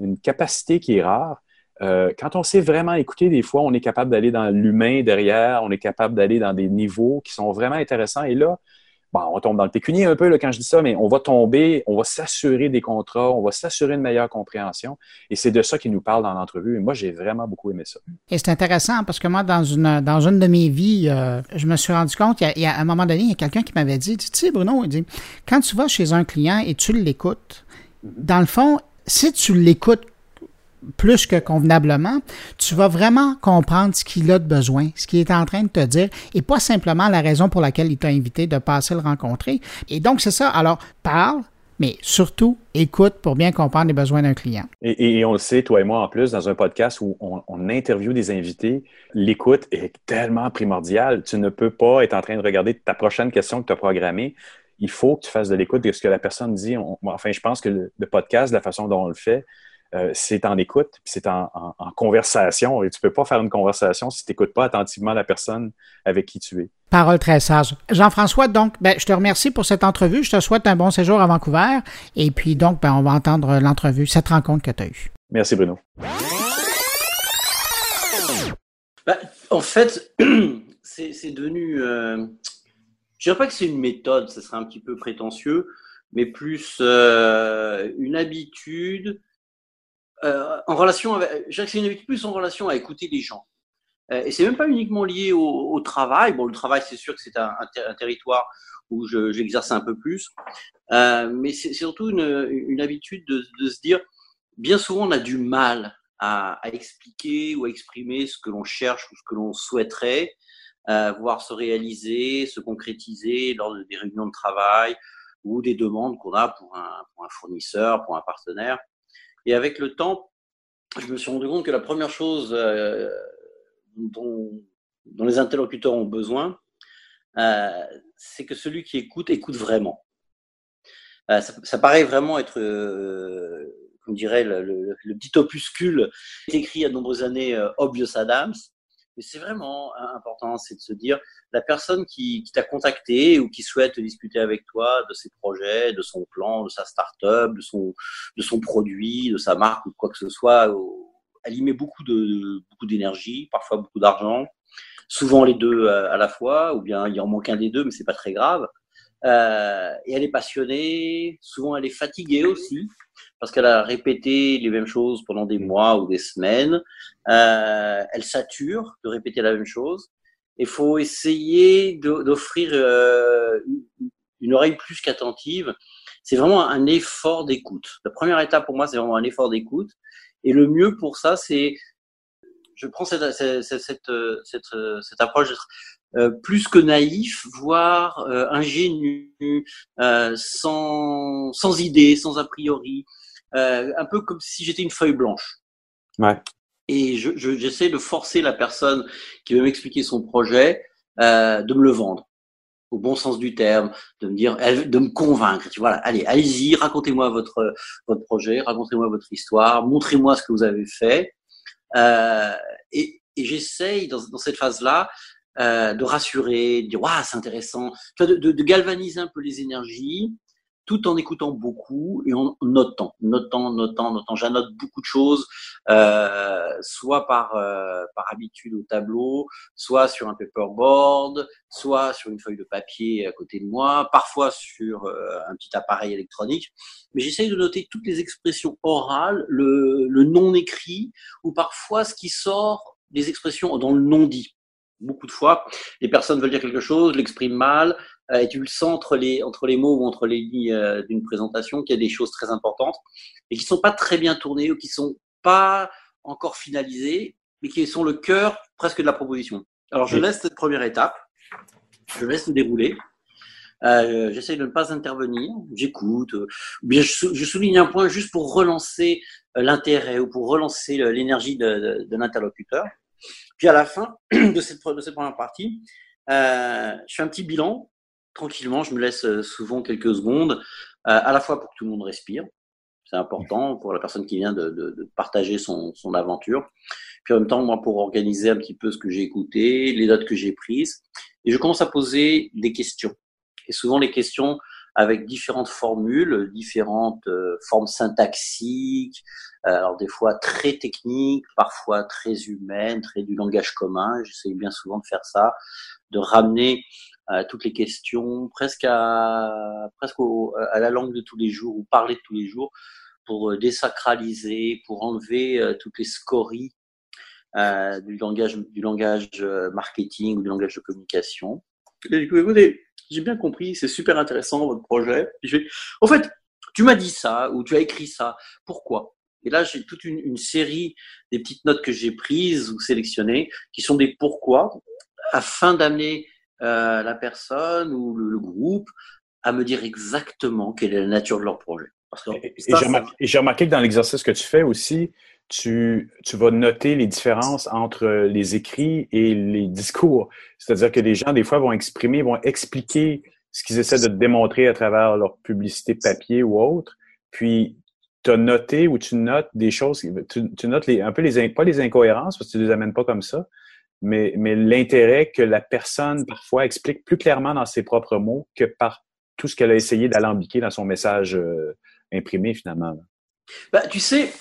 une capacité qui est rare, euh, quand on sait vraiment écouter, des fois, on est capable d'aller dans l'humain derrière, on est capable d'aller dans des niveaux qui sont vraiment intéressants. Et là, bon, on tombe dans le pécunier un peu là, quand je dis ça, mais on va tomber, on va s'assurer des contrats, on va s'assurer une meilleure compréhension. Et c'est de ça qu'il nous parle dans l'entrevue. Et moi, j'ai vraiment beaucoup aimé ça.
Et c'est intéressant parce que moi, dans une, dans une de mes vies, euh, je me suis rendu compte, il y, a, à un moment donné, il y a quelqu'un qui m'avait dit, tu sais, Bruno, quand tu vas chez un client et tu l'écoutes, dans le fond, si tu l'écoutes plus que convenablement, tu vas vraiment comprendre ce qu'il a de besoin, ce qu'il est en train de te dire, et pas simplement la raison pour laquelle il t'a invité de passer le rencontrer. Et donc, c'est ça. Alors, parle, mais surtout, écoute pour bien comprendre les besoins d'un client.
Et, on le sait, toi et moi, en plus, dans un podcast où on, on interviewe des invités, l'écoute est tellement primordiale. Tu ne peux pas être en train de regarder ta prochaine question que tu as programmée. Il faut que tu fasses de l'écoute de ce que la personne dit. enfin, je pense que le podcast, la façon dont on le fait, euh, c'est en écoute, c'est en, conversation. Et tu ne peux pas faire une conversation si tu n'écoutes pas attentivement la personne avec qui tu es.
Parole très sage. Jean-François, donc, ben, je te remercie pour cette entrevue. Je te souhaite un bon séjour à Vancouver. Et puis, donc, ben, on va entendre l'entrevue, cette rencontre que tu as eue.
Merci, Bruno.
Ben, en fait, c'est devenu. Euh, je ne dirais pas que c'est une méthode, ce serait un petit peu prétentieux, mais plus euh, une habitude euh, en relation avec, j'accélère plus en relation à écouter les gens. Euh, et c'est même pas uniquement lié au, travail. Bon, le travail, c'est sûr que c'est un, territoire où j'exerce un peu plus, euh, mais c'est surtout une, habitude de, se dire, bien souvent, on a du mal à, expliquer ou à exprimer ce que l'on cherche ou ce que l'on souhaiterait voir se réaliser, se concrétiser lors des réunions de travail ou des demandes qu'on a pour un, pour un fournisseur, pour un partenaire. Et avec le temps, je me suis rendu compte que la première chose euh, dont, les interlocuteurs ont besoin, euh, c'est que celui qui écoute écoute vraiment. Euh, ça, paraît vraiment être, comme dirait le, le, petit opuscule écrit il y a de nombreuses années, Obvious Adams, Mais c'est vraiment important, c'est de se dire, la personne qui, qui t'a contacté ou qui souhaite discuter avec toi de ses projets, de son plan, de sa start-up, de son, de son produit, de sa marque ou quoi que ce soit, elle y met beaucoup de, beaucoup d'énergie, parfois beaucoup d'argent, souvent les deux à la fois, ou bien il en manque un des deux, mais c'est pas très grave. Euh, et elle est passionnée, souvent elle est fatiguée aussi, parce qu'elle a répété les mêmes choses pendant des mois ou des semaines. Euh, elle sature de répéter la même chose. Il faut essayer d'offrir euh, une oreille plus qu'attentive. C'est vraiment un effort d'écoute. La première étape pour moi, c'est vraiment un effort d'écoute. Et le mieux pour ça, c'est je prends cette, cette, cette, cette, approche euh, plus que naïf, voire euh, ingénu, euh, sans, sans idée, sans a priori, euh, un peu comme si j'étais une feuille blanche.
Ouais.
Et je, je, j'essaie de forcer la personne qui veut m'expliquer son projet euh, de me le vendre au bon sens du terme, de me dire, de me convaincre. Tu vois, allez, allez-y, racontez-moi votre votre projet, racontez-moi votre histoire, montrez-moi ce que vous avez fait. Euh, et, et j'essaye dans, dans, cette phase-là euh, de rassurer, de dire waouh c'est intéressant, de, de, de, galvaniser un peu les énergies, tout en écoutant beaucoup et en notant, notant, notant, notant. J'annote beaucoup de choses, euh, soit par euh, par habitude au tableau, soit sur un paperboard, soit sur une feuille de papier à côté de moi, parfois sur euh, un petit appareil électronique. Mais j'essaye de noter toutes les expressions orales, le, le non écrit, ou parfois ce qui sort des expressions dans le non dit beaucoup de fois. Les personnes veulent dire quelque chose, l'expriment mal, euh, et tu le sens entre les, entre les mots ou entre les lignes euh, d'une présentation qu'il y a des choses très importantes et qui sont pas très bien tournées ou qui sont pas encore finalisées, mais qui sont le cœur presque de la proposition. Alors je laisse cette première étape, je laisse se dérouler. Euh, J'essaie de ne pas intervenir, j'écoute, euh, bien je, je, souligne un point juste pour relancer l'intérêt ou pour relancer l'énergie de, de, de l'interlocuteur. Puis à la fin de cette, première partie, euh, je fais un petit bilan tranquillement. Je me laisse euh, souvent quelques secondes, euh, à la fois pour que tout le monde respire. C'est important pour la personne qui vient de partager son, son, aventure. Puis en même temps, moi, pour organiser un petit peu ce que j'ai écouté, les notes que j'ai prises. Et je commence à poser des questions. Et souvent, les questions avec différentes formules, différentes euh, formes syntaxiques, euh, alors des fois très techniques, parfois très humaines, très du langage commun. J'essaie bien souvent de faire ça, de ramener euh, toutes les questions presque à presque à la langue de tous les jours ou parler de tous les jours pour désacraliser, pour enlever toutes les scories euh, du langage du langage marketing ou du langage de communication. Et, écoutez, j'ai bien compris, c'est super intéressant votre projet. je vais, en fait, tu m'as dit ça ou tu as écrit ça. Pourquoi? Et là, j'ai toute une, une, série des petites notes que j'ai prises ou sélectionnées qui sont des pourquoi afin d'amener euh, la personne ou le, le, groupe à me dire exactement quelle est la nature de leur projet.
Parce que, et, ça, et j'ai remarqué, que dans l'exercice que tu fais aussi, tu, tu, vas noter les différences entre les écrits et les discours. C'est-à-dire que les gens, des fois, vont exprimer, vont expliquer ce qu'ils essaient de démontrer à travers leur publicité papier ou autre. Puis, tu as noté ou tu notes des choses, tu, tu notes les, un peu les, pas les incohérences, parce que tu les amènes pas comme ça, mais, mais l'intérêt que la personne, parfois, explique plus clairement dans ses propres mots que par tout ce qu'elle a essayé d'alambiquer dans son message euh, imprimé, finalement.
Bah, tu sais,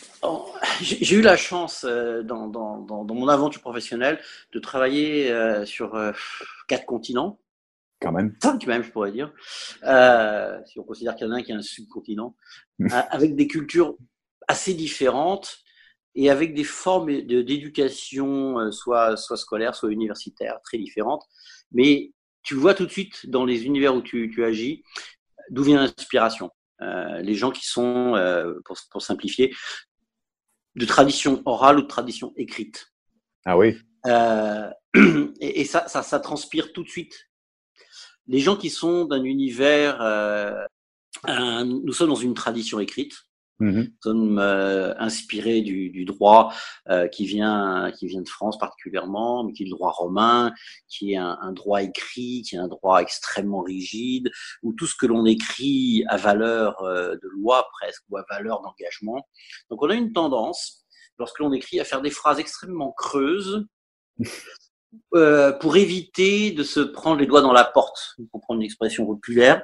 j'ai eu la chance euh, dans, dans, dans, dans, mon aventure professionnelle de travailler euh, sur euh, quatre continents.
Quand même.
Cinq même, je pourrais dire. Euh, si on considère qu'il y en a un qui est un subcontinent. avec des cultures assez différentes et avec des formes d'éducation, soit, soit scolaire, soit universitaire, très différentes. Mais tu vois tout de suite dans les univers où tu, tu agis d'où vient l'inspiration. Euh, les gens qui sont, euh, pour, pour, simplifier, de tradition orale ou de tradition écrite.
Ah oui.
Euh, et, et ça, ça, ça, transpire tout de suite. Les gens qui sont d'un univers, un, nous sommes dans une tradition écrite.
Mmh.
Nous sommes euh, inspirés du, du droit euh, qui vient qui vient de France particulièrement, mais qui est le droit romain, qui est un, un droit écrit, qui est un droit extrêmement rigide, où tout ce que l'on écrit a valeur euh, de loi presque ou a valeur d'engagement. Donc on a une tendance, lorsque l'on écrit, à faire des phrases extrêmement creuses euh, pour éviter de se prendre les doigts dans la porte, pour prendre une expression populaire,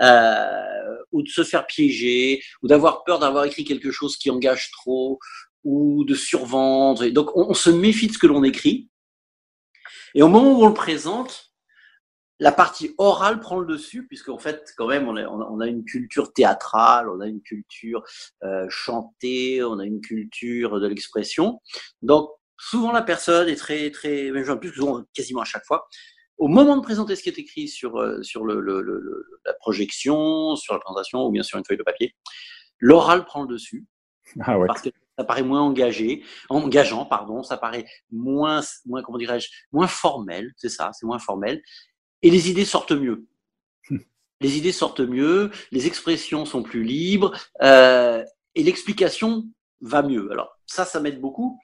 euh, ou de se faire piéger, ou d'avoir peur d'avoir écrit quelque chose qui engage trop, ou de survendre. Donc, on, se méfie de ce que l'on écrit. Et au moment où on le présente, la partie orale prend le dessus, puisqu'en fait, quand même, on a, on a, une culture théâtrale, on a une culture euh, chantée, on a une culture de l'expression. Donc, souvent, la personne est très, très, même plus, souvent, quasiment à chaque fois, au moment de présenter ce qui est écrit sur, euh, sur le, le, le, la projection, sur la présentation ou bien sur une feuille de papier, l'oral prend le dessus. Ah ouais. Parce que ça paraît moins engagé, engageant, pardon, ça paraît moins, moins comment dirais-je, moins formel, c'est ça, c'est moins formel et les idées sortent mieux. Les idées sortent mieux, les expressions sont plus libres euh, et l'explication va mieux. Alors ça, ça m'aide beaucoup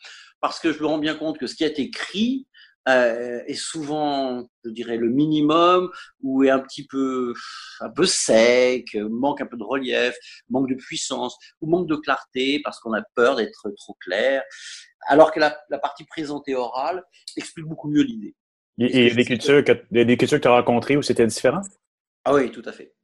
parce que je me rends bien compte que ce qui été écrit euh, est souvent, je dirais, le minimum ou est un petit peu, un peu sec, manque un peu de relief, manque de puissance ou manque de clarté parce qu'on a peur d'être trop clair. Alors que la, la partie présentée orale explique beaucoup mieux l'idée.
Et, des cultures que, des cultures que tu as rencontrées où c'était différent?
Ah oui, tout à fait.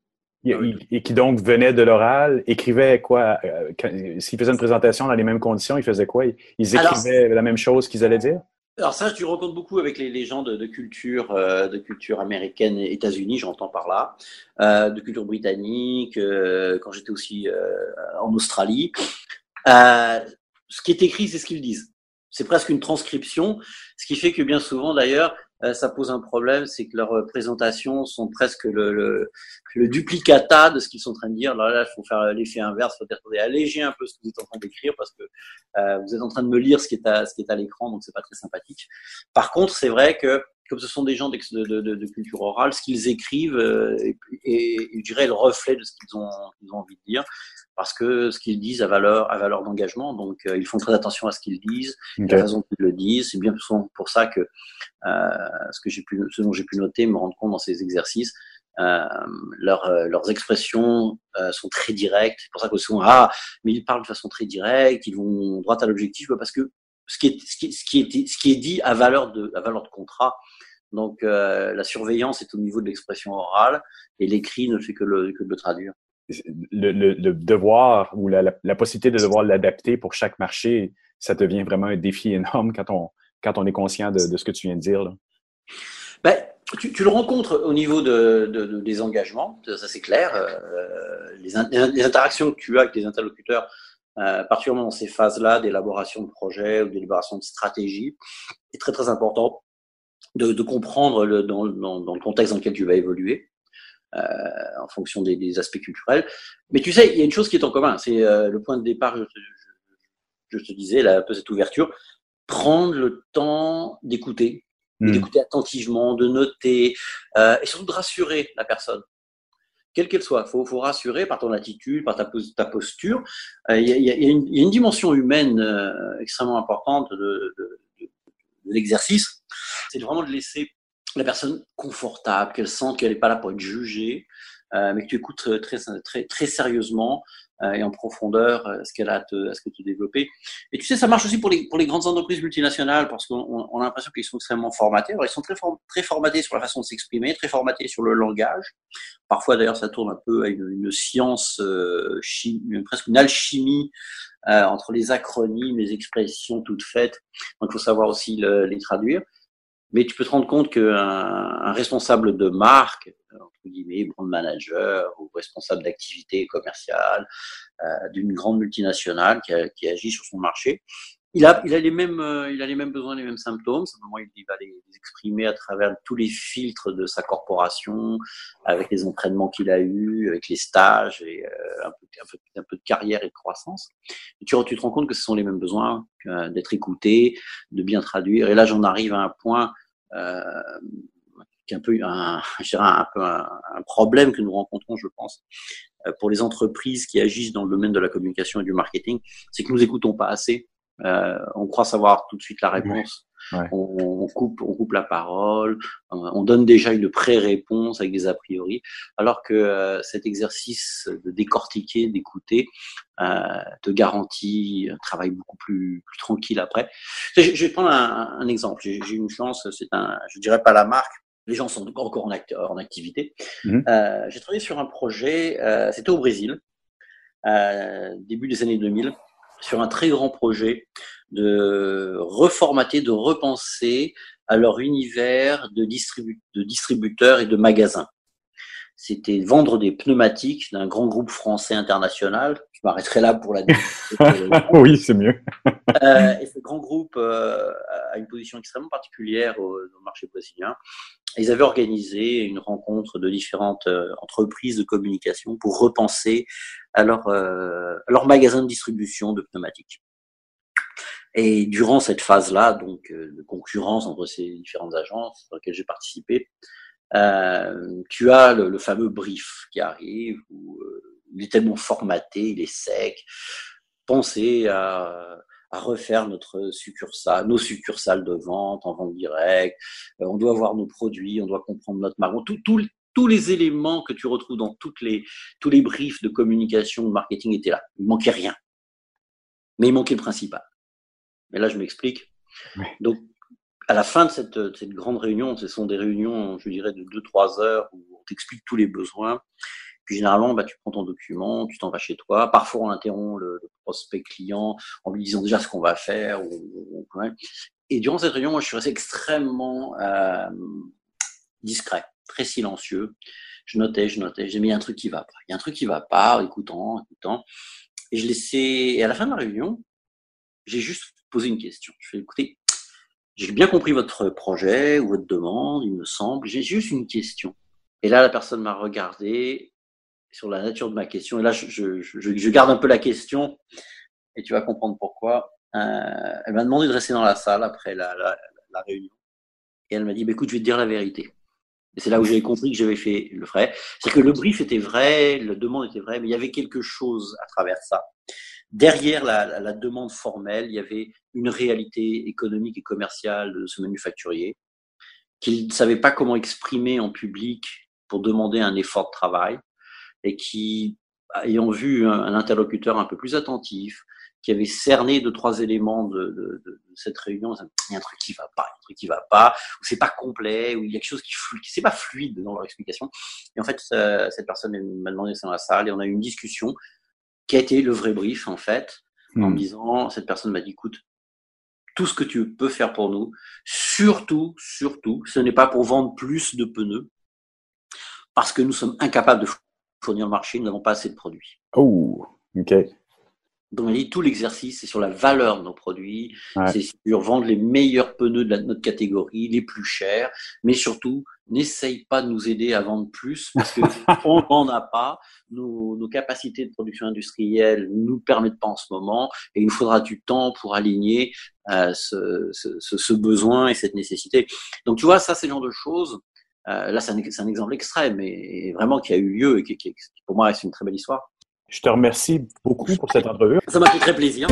Ah et, qui donc venaient de l'oral, écrivaient quoi? Euh, s'ils faisaient une présentation dans les mêmes conditions, ils faisaient quoi? Ils écrivaient la même chose qu'ils allaient dire?
Alors ça, tu rencontres beaucoup avec les, les gens de, de culture, euh, de culture américaine, États-Unis, j'entends par là, euh, de culture britannique, euh, quand j'étais aussi euh, en Australie. ce qui est écrit, c'est ce qu'ils disent. C'est presque une transcription, ce qui fait que bien souvent, d'ailleurs, euh, ça pose un problème, c'est que leurs présentations sont presque le, le, le duplicata de ce qu'ils sont en train de dire. là, il faut faire l'effet inverse, faut dire alléger un peu ce que vous êtes en train d'écrire parce que euh, vous êtes en train de me lire ce qui est à, ce qui est à l'écran, donc c'est pas très sympathique. Par contre, c'est vrai que comme ce sont des gens de, de, de, de culture orale, ce qu'ils écrivent euh, est, je dirais, le reflet de ce qu'ils ont, ont, envie de dire, parce que ce qu'ils disent a valeur, a valeur d'engagement, donc euh, ils font très attention à ce qu'ils disent, okay. la raison qu'ils le disent. C'est bien pour ça que euh, ce, que j'ai pu, ce dont j'ai pu noter, me rendre compte dans ces exercices, euh, leur, euh, leurs expressions euh, sont très directes. C'est pour ça que souvent, ah, mais ils parlent de façon très directe, ils vont droit à l'objectif, parce que ce qui est, ce qui, ce qui est, ce qui est dit a valeur de, a valeur de contrat. Donc euh, la surveillance est au niveau de l'expression orale et l'écrit ne fait que, le, que de le traduire.
Le, devoir ou la, possibilité de devoir l'adapter pour chaque marché, ça devient vraiment un défi énorme quand on, quand on est conscient de, ce que tu viens de dire.
Ben, tu, le rencontres au niveau de, de, des engagements, ça c'est clair. Euh, les, in, les, interactions que tu as avec les interlocuteurs, euh, particulièrement dans ces phases-là d'élaboration de projet ou d'élaboration de stratégie, est très très important de, comprendre dans, le contexte dans lequel tu vas évoluer. Euh, en fonction des, des, aspects culturels. Mais tu sais, il y a une chose qui est en commun, c'est euh, le point de départ, je te, je, je te disais, là, un peu cette ouverture, prendre le temps d'écouter, mmh. d'écouter attentivement, de noter, euh, et surtout de rassurer la personne quelle qu'elle soit. Il faut, faut, rassurer par ton attitude, par ta, ta posture. Il euh, y, y, y, a une dimension humaine euh, extrêmement importante de, de, de, de l'exercice. C'est vraiment de laisser la personne confortable, qu'elle sente qu'elle n'est pas là pour être jugée, euh, mais que tu écoutes très, très, très sérieusement euh, et en profondeur euh, ce qu'elle a à, te, à ce que tu développer. Et tu sais, ça marche aussi pour les, pour les grandes entreprises multinationales parce qu'on on a l'impression qu'ils sont extrêmement formatés. Alors, ils sont très, très formatés sur la façon de s'exprimer, très formatés sur le langage. Parfois, d'ailleurs, ça tourne un peu à une, une science, euh, chimie, presque une alchimie euh, entre les acronymes, les expressions toutes faites. Donc, il faut savoir aussi le, les traduire. Mais tu peux te rendre compte qu'un un responsable de marque, entre guillemets, brand manager ou responsable d'activité commerciale euh, d'une grande multinationale qui, agit sur son marché, il a, il a les mêmes, euh, il a les mêmes besoins, les mêmes symptômes. Simplement, il va les, exprimer à travers tous les filtres de sa corporation, avec les entraînements qu'il a eus, avec les stages et euh, un, peu, un, peu, un, peu, de carrière et de croissance. Tu, tu te rends compte que ce sont les mêmes besoins, euh, d'être écouté, de bien traduire. Et là, j'en arrive à un point euh, qui est un peu un, je dirais un, peu un, problème que nous rencontrons, je pense, pour les entreprises qui agissent dans le domaine de la communication et du marketing, c'est que nous écoutons pas assez. Euh, on croit savoir tout de suite la réponse. On, coupe, on coupe la parole, on donne déjà une pré-réponse avec des a priori, alors que euh, cet exercice de décortiquer, d'écouter, euh, te garantit un travail beaucoup plus, plus tranquille après. Je, vais prendre un, exemple. J'ai une chance, c'est un, je dirais pas la marque, les gens sont encore en, en activité. Mmh. Euh, j'ai travaillé sur un projet, euh, c'était au Brésil, euh, début des années 2000, sur un très grand projet de reformater, de repenser à leur univers de, de distributeurs et de magasins. C'était vendre des pneumatiques d'un grand groupe français international. Je m'arrêterai là pour la.
oui, c'est mieux.
euh, et ce grand groupe euh, a une position extrêmement particulière au, au marché brésilien ils avaient organisé une rencontre de différentes euh, entreprises de communication pour repenser à leur, euh, leur magasin de distribution de pneumatiques. Et durant cette phase-là, donc euh, de concurrence entre ces différentes agences dans lesquelles j'ai participé, euh, tu as le, fameux brief qui arrive où il est tellement formaté, il est sec. Pensez à à refaire notre succursale, nos succursales de vente en vente directe. Euh, on doit voir nos produits, on doit comprendre notre marque. Tous les éléments que tu retrouves dans toutes les, tous les briefs de communication, de marketing étaient là. Il manquait rien. Mais il manquait le principal. Mais là, je m'explique. Donc, à la fin de cette, cette, grande réunion, ce sont des réunions, je dirais, de 2-3 heures où on t'explique tous les besoins. Puis généralement, bah, tu prends ton document, tu t'en vas chez toi. Parfois, on interrompt le, prospect client en lui disant déjà ce qu'on va faire. Et durant cette réunion, moi, je suis resté extrêmement euh, discret, très silencieux. Je notais, je notais. J'ai mis un truc qui va pas. Il y a un truc qui va pas, écoutant, écoutant. Et je laissais. Et à la fin de la réunion, j'ai juste posé une question. Je fais écoutez, j'ai bien compris votre projet ou votre demande, il me semble. J'ai juste une question. Et là, la personne m'a regardé sur la nature de ma question. Et là, je, garde un peu la question et tu vas comprendre pourquoi. Euh, elle m'a demandé de rester dans la salle après la réunion. Et elle m'a dit, bah, écoute, je vais te dire la vérité. C'est là où j'avais compris que j'avais fait le vrai. C'est que le brief était vrai, la demande était vraie, mais il y avait quelque chose à travers ça. Derrière la, la demande formelle, il y avait une réalité économique et commerciale de ce manufacturier qu'il ne savait pas comment exprimer en public pour demander un effort de travail et qui, ayant vu un, interlocuteur un peu plus attentif, qui avait cerné deux trois éléments de, de, de, cette réunion, il y a un truc qui va pas, il y a un truc qui va pas, ou c'est pas complet, ou il y a quelque chose qui qui c'est pas fluide dans leur explication. Et en fait, euh, cette personne m'a demandé ça dans la salle et on a eu une discussion qui a été le vrai brief en fait, en me hmm. disant, cette personne m'a dit, écoute, tout ce que tu peux faire pour nous, surtout, surtout, ce n'est pas pour vendre plus de pneus, parce que nous sommes incapables de fournir le marché, nous n'avons pas assez de produits.
Oh, ok.
Donc, on dit, tout l'exercice, c'est sur la valeur de nos produits, c'est sur vendre les meilleurs pneus de notre catégorie, les plus chers, mais surtout, n'essaye pas de nous aider à vendre plus parce qu'on n'en a pas. Nos, nos, capacités de production industrielle ne nous permettent pas en ce moment et il nous faudra du temps pour aligner euh, ce, ce, ce, besoin et cette nécessité. Donc, tu vois, ça, c'est le genre de choses là, c'est un, exemple extrême, mais vraiment qui a eu lieu et qui, qui pour moi, c'est une très belle histoire.
Je te remercie beaucoup pour cette entrevue.
Ça m'a fait très plaisir.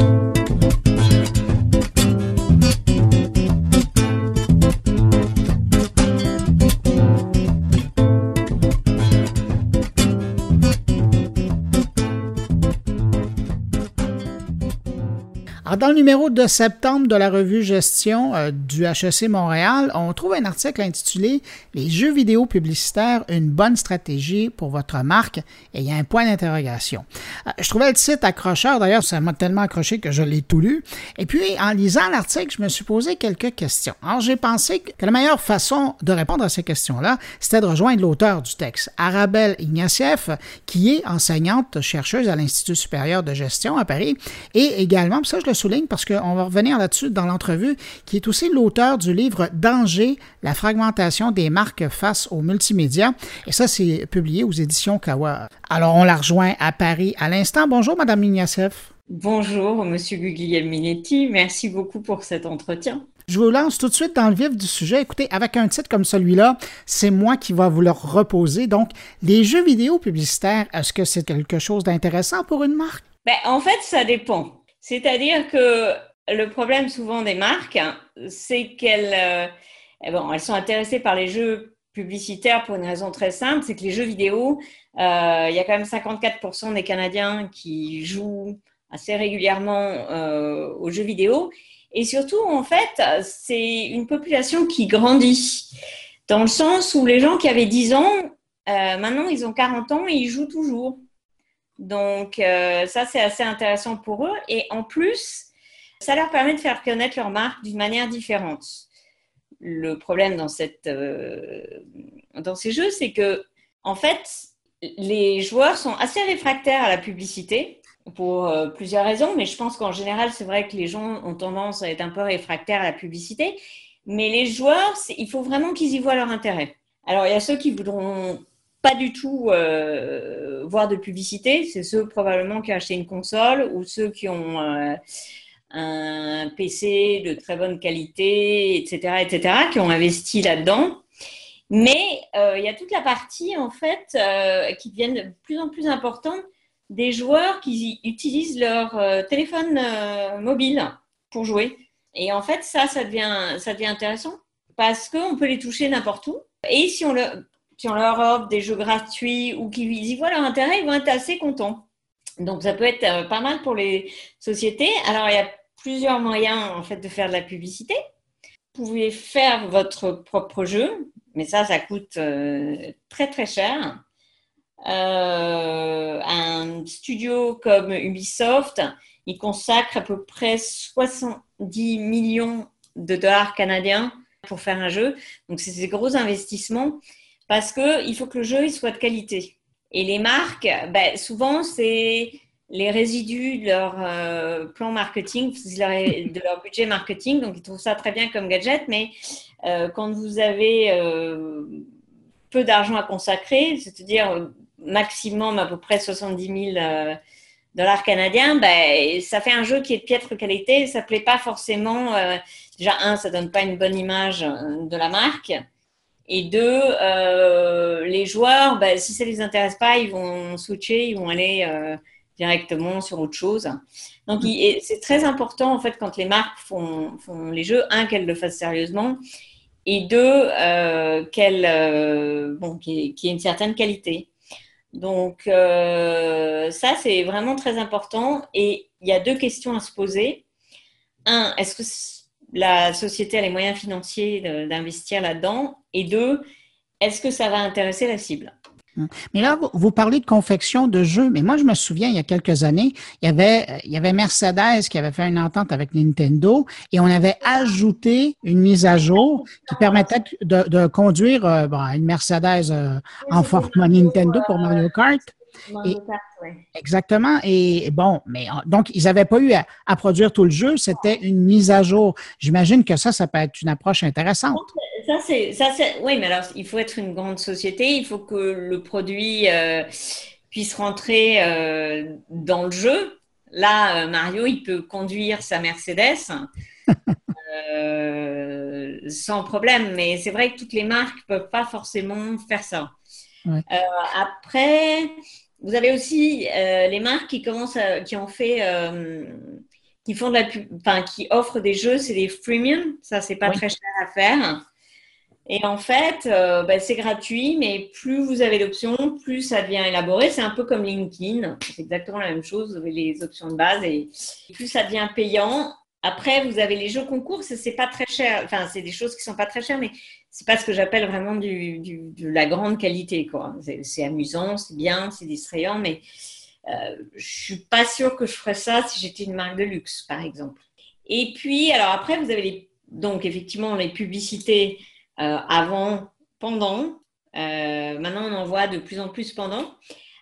Dans le numéro de septembre de la revue Gestion euh, du HEC Montréal, on trouve un article intitulé Les jeux vidéo publicitaires, une bonne stratégie pour votre marque et il y a un point d'interrogation. Euh, je trouvais le site accrocheur, d'ailleurs, ça m'a tellement accroché que je l'ai tout lu. Et puis, en lisant l'article, je me suis posé quelques questions. Alors, j'ai pensé que la meilleure façon de répondre à ces questions-là, c'était de rejoindre l'auteur du texte, Arabelle Ignatieff, qui est enseignante chercheuse à l'Institut supérieur de gestion à Paris et également, ça je le souligne parce qu'on va revenir là-dessus dans l'entrevue, qui est aussi l'auteur du livre Danger, la fragmentation des marques face aux multimédia. Et ça, c'est publié aux éditions Kawa. Alors, on la rejoint à Paris à l'instant. Bonjour, Madame Ignacef.
Bonjour, Monsieur Guglielminetti. Merci beaucoup pour cet entretien.
Je vous lance tout de suite dans le vif du sujet. Écoutez, avec un titre comme celui-là, c'est moi qui va vous le reposer. Donc, les jeux vidéo publicitaires, est-ce que c'est quelque chose d'intéressant pour une marque?
Ben, en fait, ça dépend. C'est-à-dire que le problème souvent des marques, c'est qu'elles eh bon, elles sont intéressées par les jeux publicitaires pour une raison très simple, c'est que les jeux vidéo, euh, il y a quand même 54% des Canadiens qui jouent assez régulièrement euh, aux jeux vidéo. Et surtout, en fait, c'est une population qui grandit, dans le sens où les gens qui avaient 10 ans, euh, maintenant, ils ont 40 ans et ils jouent toujours. Donc, ça, c'est assez intéressant pour eux. Et en plus, ça leur permet de faire connaître leur marque d'une manière différente. Le problème dans, cette, dans ces jeux, c'est que, en fait, les joueurs sont assez réfractaires à la publicité pour euh, plusieurs raisons, mais je pense qu'en général, c'est vrai que les gens ont tendance à être un peu réfractaires à la publicité. Mais les joueurs, il faut vraiment qu'ils y voient leur intérêt. Alors, il y a ceux qui voudront pas du tout euh, voir de publicité. C'est ceux probablement qui ont acheté une console ou ceux qui ont euh, un PC de très bonne qualité, etc., etc., qui ont investi là-dedans. Mais euh, il y a toute la partie, en fait, euh, qui devient de plus en plus importante des joueurs qui utilisent leur téléphone mobile pour jouer. Et en fait, ça, ça devient, ça devient intéressant parce qu'on peut les toucher n'importe où. Et si on, le, si on leur offre des jeux gratuits ou qu'ils y voient leur intérêt, ils vont être assez contents. Donc, ça peut être pas mal pour les sociétés. Alors, il y a plusieurs moyens, en fait, de faire de la publicité. Vous pouvez faire votre propre jeu mais ça, ça coûte euh, très très cher. Euh, un studio comme Ubisoft, il consacre à peu près 70 millions de dollars canadiens pour faire un jeu. Donc, c'est des gros investissements parce qu'il faut que le jeu soit de qualité. Et les marques, ben, souvent, c'est les résidus de leur euh, plan marketing, de leur budget marketing. Donc, ils trouvent ça très bien comme gadget, mais euh, quand vous avez euh, peu d'argent à consacrer, c'est-à-dire maximum à peu près 70 000 dollars canadiens, ben, ça fait un jeu qui est de piètre qualité. Ça ne plaît pas forcément. déjà, un, ça ne donne pas une bonne image de la marque. Et deux, les joueurs, ben, si ça ne les intéresse pas, ils vont switcher, ils vont aller directement sur autre chose. Donc, c'est très important, en fait, quand les marques font, les jeux, un, qu'elles le fassent sérieusement, et deux, euh, qu'elles, euh, bon, qu'il y, ait une certaine qualité. Donc, euh, ça, c'est vraiment très important. Et il y a deux questions à se poser. Un, est-ce que la société a les moyens financiers d'investir là-dedans Et deux, est-ce que ça va intéresser la cible?
Mais là, vous, parlez de confection de jeux, mais moi, je me souviens, il y a quelques années, il y avait, il y avait Mercedes qui avait fait une entente avec Nintendo et on avait ajouté une mise à jour qui permettait de, conduire euh, une Mercedes euh, en format Nintendo pour Mario Kart. Exactement. Et bon, mais euh, donc, ils n'avaient pas eu à, produire tout le jeu, c'était une mise à jour. J'imagine que ça, ça peut être une approche intéressante.
Ça, c'est, ça, c'est, oui, mais alors, il faut être une grande société, il faut que le produit euh, puisse rentrer euh, dans le jeu. Là, Mario, il peut conduire sa Mercedes. sans problème, mais c'est vrai que toutes les marques ne peuvent pas forcément faire ça. après, vous avez aussi euh, les marques qui commencent qui ont fait, euh, qui font de la enfin, qui offrent des jeux, c'est des freemium. Ça, c'est pas très cher à faire. Et en fait, euh, ben, c'est gratuit, mais plus vous avez d'options, plus ça devient élaboré. C'est un peu comme LinkedIn. C'est exactement la même chose. Vous avez les options de base et plus ça devient payant. Après, vous avez les jeux concours, c'est pas très cher. Enfin, c'est des choses qui sont pas très chères, mais c'est pas ce que j'appelle vraiment du, de la grande qualité. C'est amusant, c'est bien, c'est distrayant, mais euh, je suis pas sûre que je ferais ça si j'étais une marque de luxe, par exemple. Et puis, alors après, vous avez les, donc effectivement les publicités euh, avant, pendant. Euh, maintenant, on en voit de plus en plus pendant.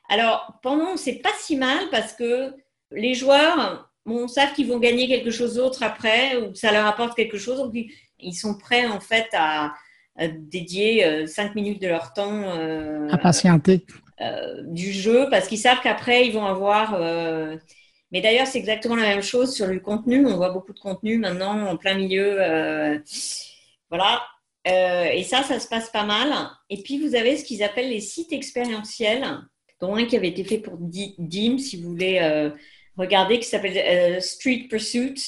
Alors, pendant, c'est pas si mal parce que les joueurs bon, savent qu'ils vont gagner quelque chose d'autre après ou que ça leur apporte quelque chose. Donc, ils sont prêts en fait à, dédier euh, cinq minutes de leur temps
euh, à patienter
euh, du jeu parce qu'ils savent qu'après ils vont avoir. Mais d'ailleurs, c'est exactement la même chose sur le contenu. On voit beaucoup de contenu maintenant en plein milieu. voilà. et ça, ça se passe pas mal. Et puis, vous avez ce qu'ils appellent les sites expérientiels, dont un qui avait été fait pour DIM, si vous voulez regarder, qui s'appelle Street Pursuit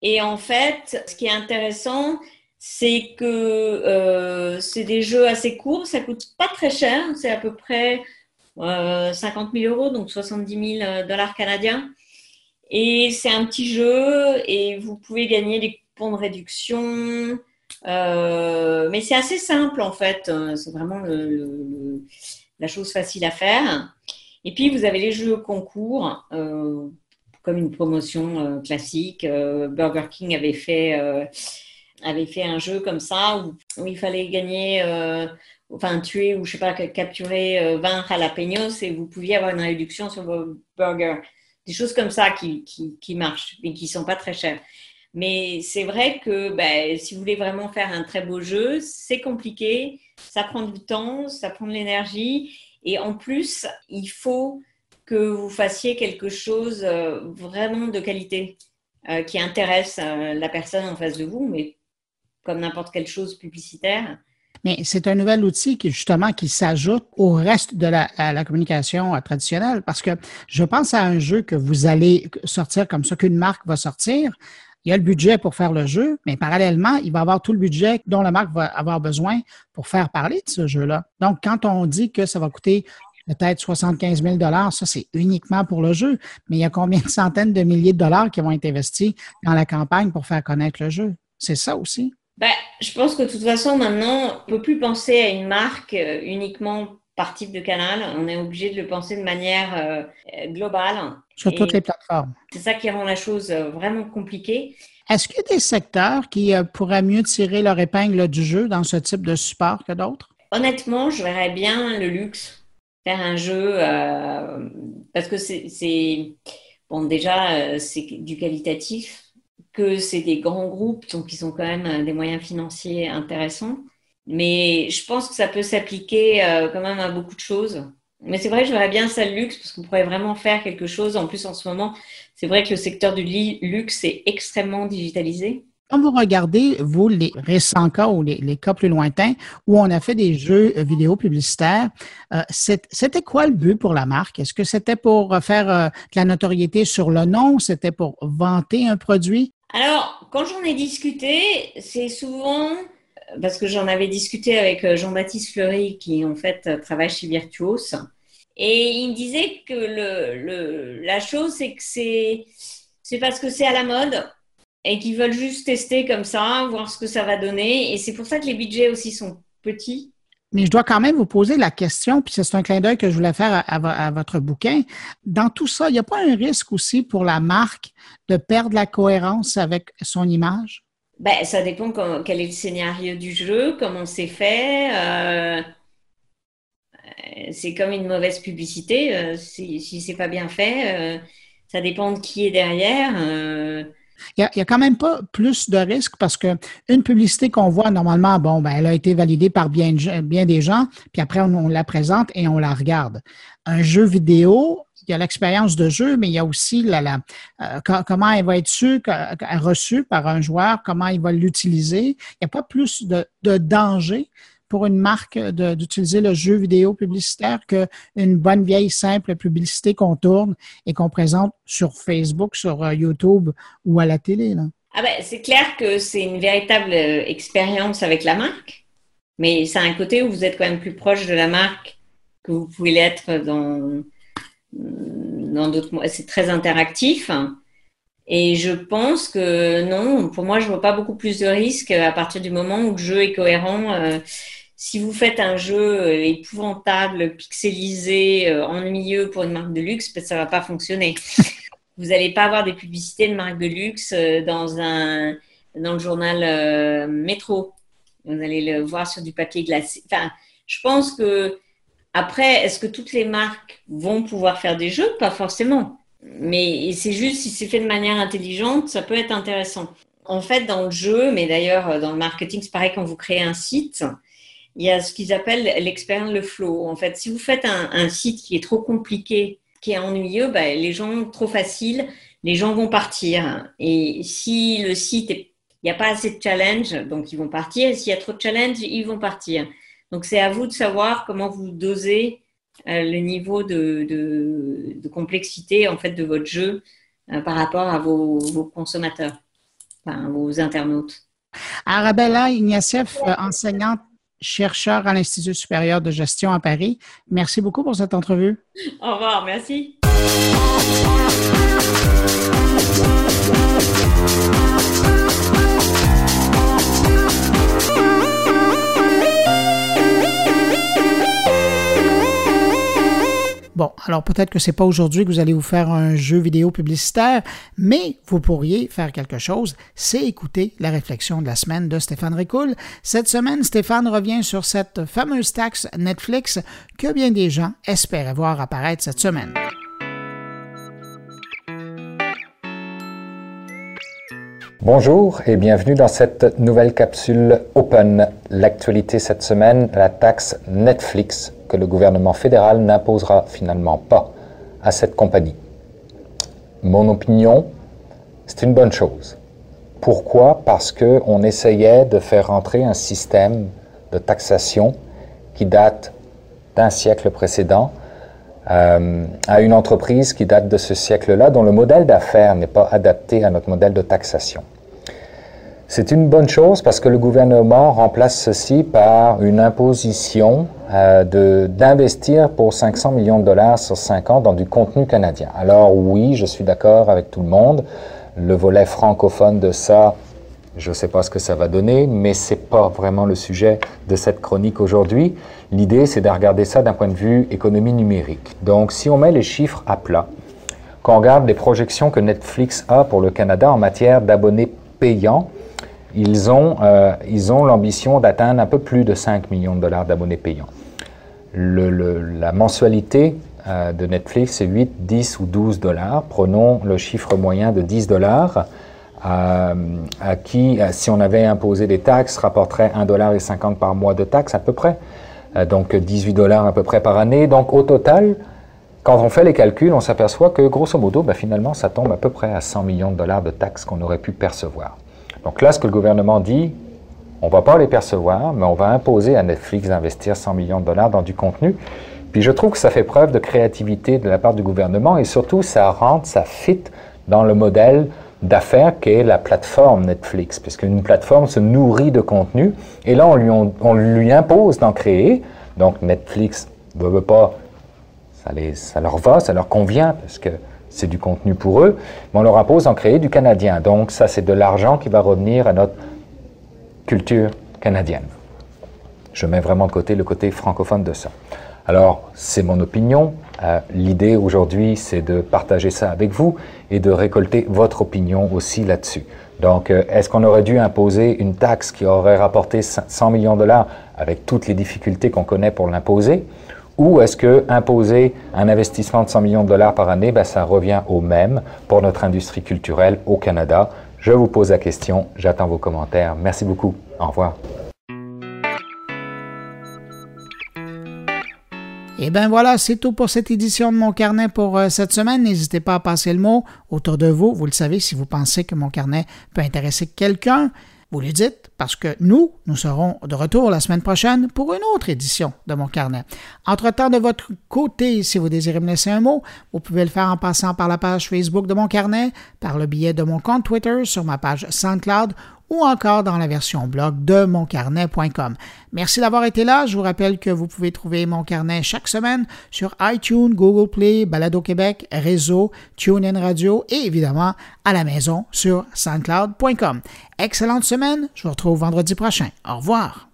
Et en fait, ce qui est intéressant, c'est que euh, c'est des jeux assez courts, ça coûte pas très cher, c'est à peu près 50 000 euros, donc 70 000 dollars canadiens. Et c'est un petit jeu et vous pouvez gagner des points de réduction. Euh, mais c'est assez simple en fait. C'est vraiment la chose facile à faire. Et puis vous avez les jeux concours, euh, comme une promotion euh, classique. Burger King avait fait, avait fait un jeu comme ça où, il fallait gagner enfin tuer ou je sais pas capturer 20 jalapenos et vous pouviez avoir une réduction sur vos burgers des choses comme ça qui, qui, marchent et qui sont pas très chères. Mais c'est vrai que ben, si vous voulez vraiment faire un très beau jeu, c'est compliqué, ça prend du temps, ça prend de l'énergie. Et en plus, il faut que vous fassiez quelque chose euh, vraiment de qualité euh, qui intéresse euh, la personne en face de vous, mais comme n'importe quelle chose publicitaire,
mais c'est un nouvel outil qui, justement, qui s'ajoute au reste de la, communication euh, traditionnelle parce que je pense à un jeu que vous allez sortir comme ça, qu'une marque va sortir. Il y a le budget pour faire le jeu, mais parallèlement, il va avoir tout le budget dont la marque va avoir besoin pour faire parler de ce jeu-là. Donc, quand on dit que ça va coûter peut-être 75 000 ça, c'est uniquement pour le jeu. Mais il y a combien de centaines de milliers de dollars qui vont être investis dans la campagne pour faire connaître le jeu? C'est ça aussi.
Ben, je pense que de toute façon, maintenant, on ne peut plus penser à une marque euh, uniquement par type de canal. On est obligé de le penser de manière euh, globale.
Sur toutes les plateformes.
C'est ça qui rend la chose euh, vraiment compliquée.
Est-ce qu'il y a des secteurs qui pourraient mieux tirer leur épingle du jeu dans ce type de support que d'autres?
Honnêtement, je verrais bien le luxe faire un jeu parce que c'est bon déjà c'est du qualitatif que c'est des grands groupes, donc ils ont quand même euh, des moyens financiers intéressants. Mais je pense que ça peut s'appliquer euh, quand même à beaucoup de choses. Mais c'est vrai, je verrais bien ça le luxe parce qu'on pourrait vraiment faire quelque chose. En plus, en ce moment, c'est vrai que le secteur du luxe est extrêmement digitalisé.
Quand vous regardez, vous, les récents cas ou les, cas plus lointains où on a fait des jeux vidéo publicitaires, euh, c'était quoi le but pour la marque? Est-ce que c'était pour faire de la notoriété sur le nom? C'était pour vanter un produit?
Alors, quand j'en ai discuté, c'est souvent parce que j'en avais discuté avec euh, Jean-Baptiste Fleury, qui en fait travaille chez Virtuos, et il me disait que le, la chose, c'est que c'est, c'est parce que c'est à la mode et qu'ils veulent juste tester comme ça, voir ce que ça va donner. Et c'est pour ça que les budgets aussi sont petits.
Mais je dois quand même vous poser la question, puis c'est un clin d'œil que je voulais faire à, votre bouquin. Dans tout ça, il n'y a pas un risque aussi pour la marque de perdre la cohérence avec son image?
Ben, ça dépend quel est le scénario du jeu, comment c'est fait. Euh, c'est comme une mauvaise publicité. Euh, si, si c'est pas bien fait, euh, ça dépend de qui est derrière.
Il n'y a, quand même pas plus de risques parce qu'une publicité qu'on voit normalement, bon, ben, elle a été validée par bien, des gens, puis après, on, la présente et on la regarde. Un jeu vidéo, il y a l'expérience de jeu, mais il y a aussi la, euh, comment elle va être reçue par un joueur, comment il va l'utiliser. Il n'y a pas plus de danger pour une marque d'utiliser le jeu vidéo publicitaire qu'une bonne vieille simple publicité qu'on tourne et qu'on présente sur Facebook, sur euh, YouTube ou à la télé.
Ah ben, c'est clair que c'est une véritable euh, expérience avec la marque, mais c'est un côté où vous êtes quand même plus proche de la marque que vous pouvez l'être dans dans d'autres. C'est très interactif. Et je pense que non, pour moi, je vois pas beaucoup plus de risques à partir du moment où le jeu est cohérent. Euh, si vous faites un jeu euh, épouvantable, pixelisé, euh, ennuyeux pour une marque de luxe, peut-être ça va pas fonctionner. Vous n'allez pas avoir des publicités de marque de luxe euh, dans un dans le journal Métro. Vous allez le voir sur du papier glacé. Enfin, je pense que après, est-ce que toutes les marques vont pouvoir faire des jeux? Pas forcément. Mais c'est juste si c'est fait de manière intelligente, ça peut être intéressant. En fait, dans le jeu, mais d'ailleurs dans le marketing, c'est pareil quand vous créez un site il y a ce qu'ils appellent l'expérience, le flow. En fait, si vous faites un, site qui est trop compliqué, qui est ennuyeux, ben, les gens, trop facile, les gens vont partir. Et si le site, il n'y a pas assez de challenge, donc ils vont partir. S'il y a trop de challenge, ils vont partir. Donc c'est à vous de savoir comment vous dosez euh, le niveau de, complexité en fait de votre jeu euh, par rapport à vos consommateurs. aux internautes.
Arabella Ignatieff, enseignante chercheur à l'Institut supérieur de gestion à Paris. Merci beaucoup pour cette entrevue.
Au revoir, merci.
Bon, alors peut-être que c'est pas aujourd'hui que vous allez vous faire un jeu vidéo publicitaire, mais vous pourriez faire quelque chose, c'est écouter la réflexion de la semaine de Stéphane Ricoul. Cette semaine, Stéphane revient sur cette fameuse taxe Netflix que bien des gens espéraient voir apparaître cette semaine.
Bonjour et bienvenue dans cette nouvelle capsule Open. L'actualité cette semaine, la taxe Netflix que le gouvernement fédéral n'imposera finalement pas à cette compagnie. Mon opinion, c'est une bonne chose. Pourquoi? Parce qu'on essayait de faire entrer un système de taxation qui date d'un siècle précédent euh, à une entreprise qui date de ce siècle-là, dont le modèle d'affaires n'est pas adapté à notre modèle de taxation. C'est une bonne chose parce que le gouvernement remplace ceci par une imposition euh, d'investir pour 500 millions de dollars sur 5 ans dans du contenu canadien. Alors oui, je suis d'accord avec tout le monde. Le volet francophone de ça, je ne sais pas ce que ça va donner, mais ce n'est pas vraiment le sujet de cette chronique aujourd'hui. L'idée, c'est de regarder ça d'un point de vue économie numérique. Donc si on met les chiffres à plat, quand on regarde les projections que Netflix a pour le Canada en matière d'abonnés payants, ils ont, euh, l'ambition d'atteindre un peu plus de 5 millions de dollars d'abonnés payants. La mensualité euh, de Netflix, c'est 8, 10 ou 12 dollars. Prenons le chiffre moyen de 10 dollars, euh, à qui, si on avait imposé des taxes, rapporterait 1,50 dollar par mois de taxes à peu près. donc 18 dollars à peu près par année. Donc au total, quand on fait les calculs, on s'aperçoit que grosso modo, ben, finalement, ça tombe à peu près à 100 millions de dollars de taxes qu'on aurait pu percevoir. Donc là, ce que le gouvernement dit, on ne va pas les percevoir, mais on va imposer à Netflix d'investir 100 millions de dollars dans du contenu. Puis je trouve que ça fait preuve de créativité de la part du gouvernement et surtout ça rentre, ça fit dans le modèle d'affaires qu'est la plateforme Netflix, puisqu'une plateforme se nourrit de contenu et là on lui, on, lui impose d'en créer. Donc Netflix ne veut pas, ça, les, ça leur va, ça leur convient, parce que c'est du contenu pour eux, mais on leur impose d'en créer du canadien. Donc ça, c'est de l'argent qui va revenir à notre culture canadienne. Je mets vraiment de côté le côté francophone de ça. Alors, c'est mon opinion. Euh, l'idée aujourd'hui, c'est de partager ça avec vous et de récolter votre opinion aussi là-dessus. Donc, euh, est-ce qu'on aurait dû imposer une taxe qui aurait rapporté 100 millions de dollars avec toutes les difficultés qu'on connaît pour l'imposer? Ou est-ce que imposer un investissement de 100 millions de dollars par année, ben, ça revient au même pour notre industrie culturelle au Canada? Je vous pose la question, j'attends vos commentaires. Merci beaucoup. Au revoir.
Eh bien voilà, c'est tout pour cette édition de mon carnet pour euh, cette semaine. N'hésitez pas à passer le mot autour de vous. Vous le savez, si vous pensez que mon carnet peut intéresser quelqu'un, vous le dites parce que nous, nous serons de retour la semaine prochaine pour une autre édition de mon carnet. Entre-temps, de votre côté, si vous désirez me laisser un mot, vous pouvez le faire en passant par la page Facebook de mon carnet, par le billet de mon compte Twitter, sur ma page SoundCloud ou encore dans la version blog de moncarnet.com. Merci d'avoir été là. Je vous rappelle que vous pouvez trouver mon carnet chaque semaine sur iTunes, Google Play, Balado Québec, Réseau, TuneIn Radio et évidemment à la maison sur soundcloud.com. Excellente semaine. Je vous retrouve vendredi prochain. Au revoir.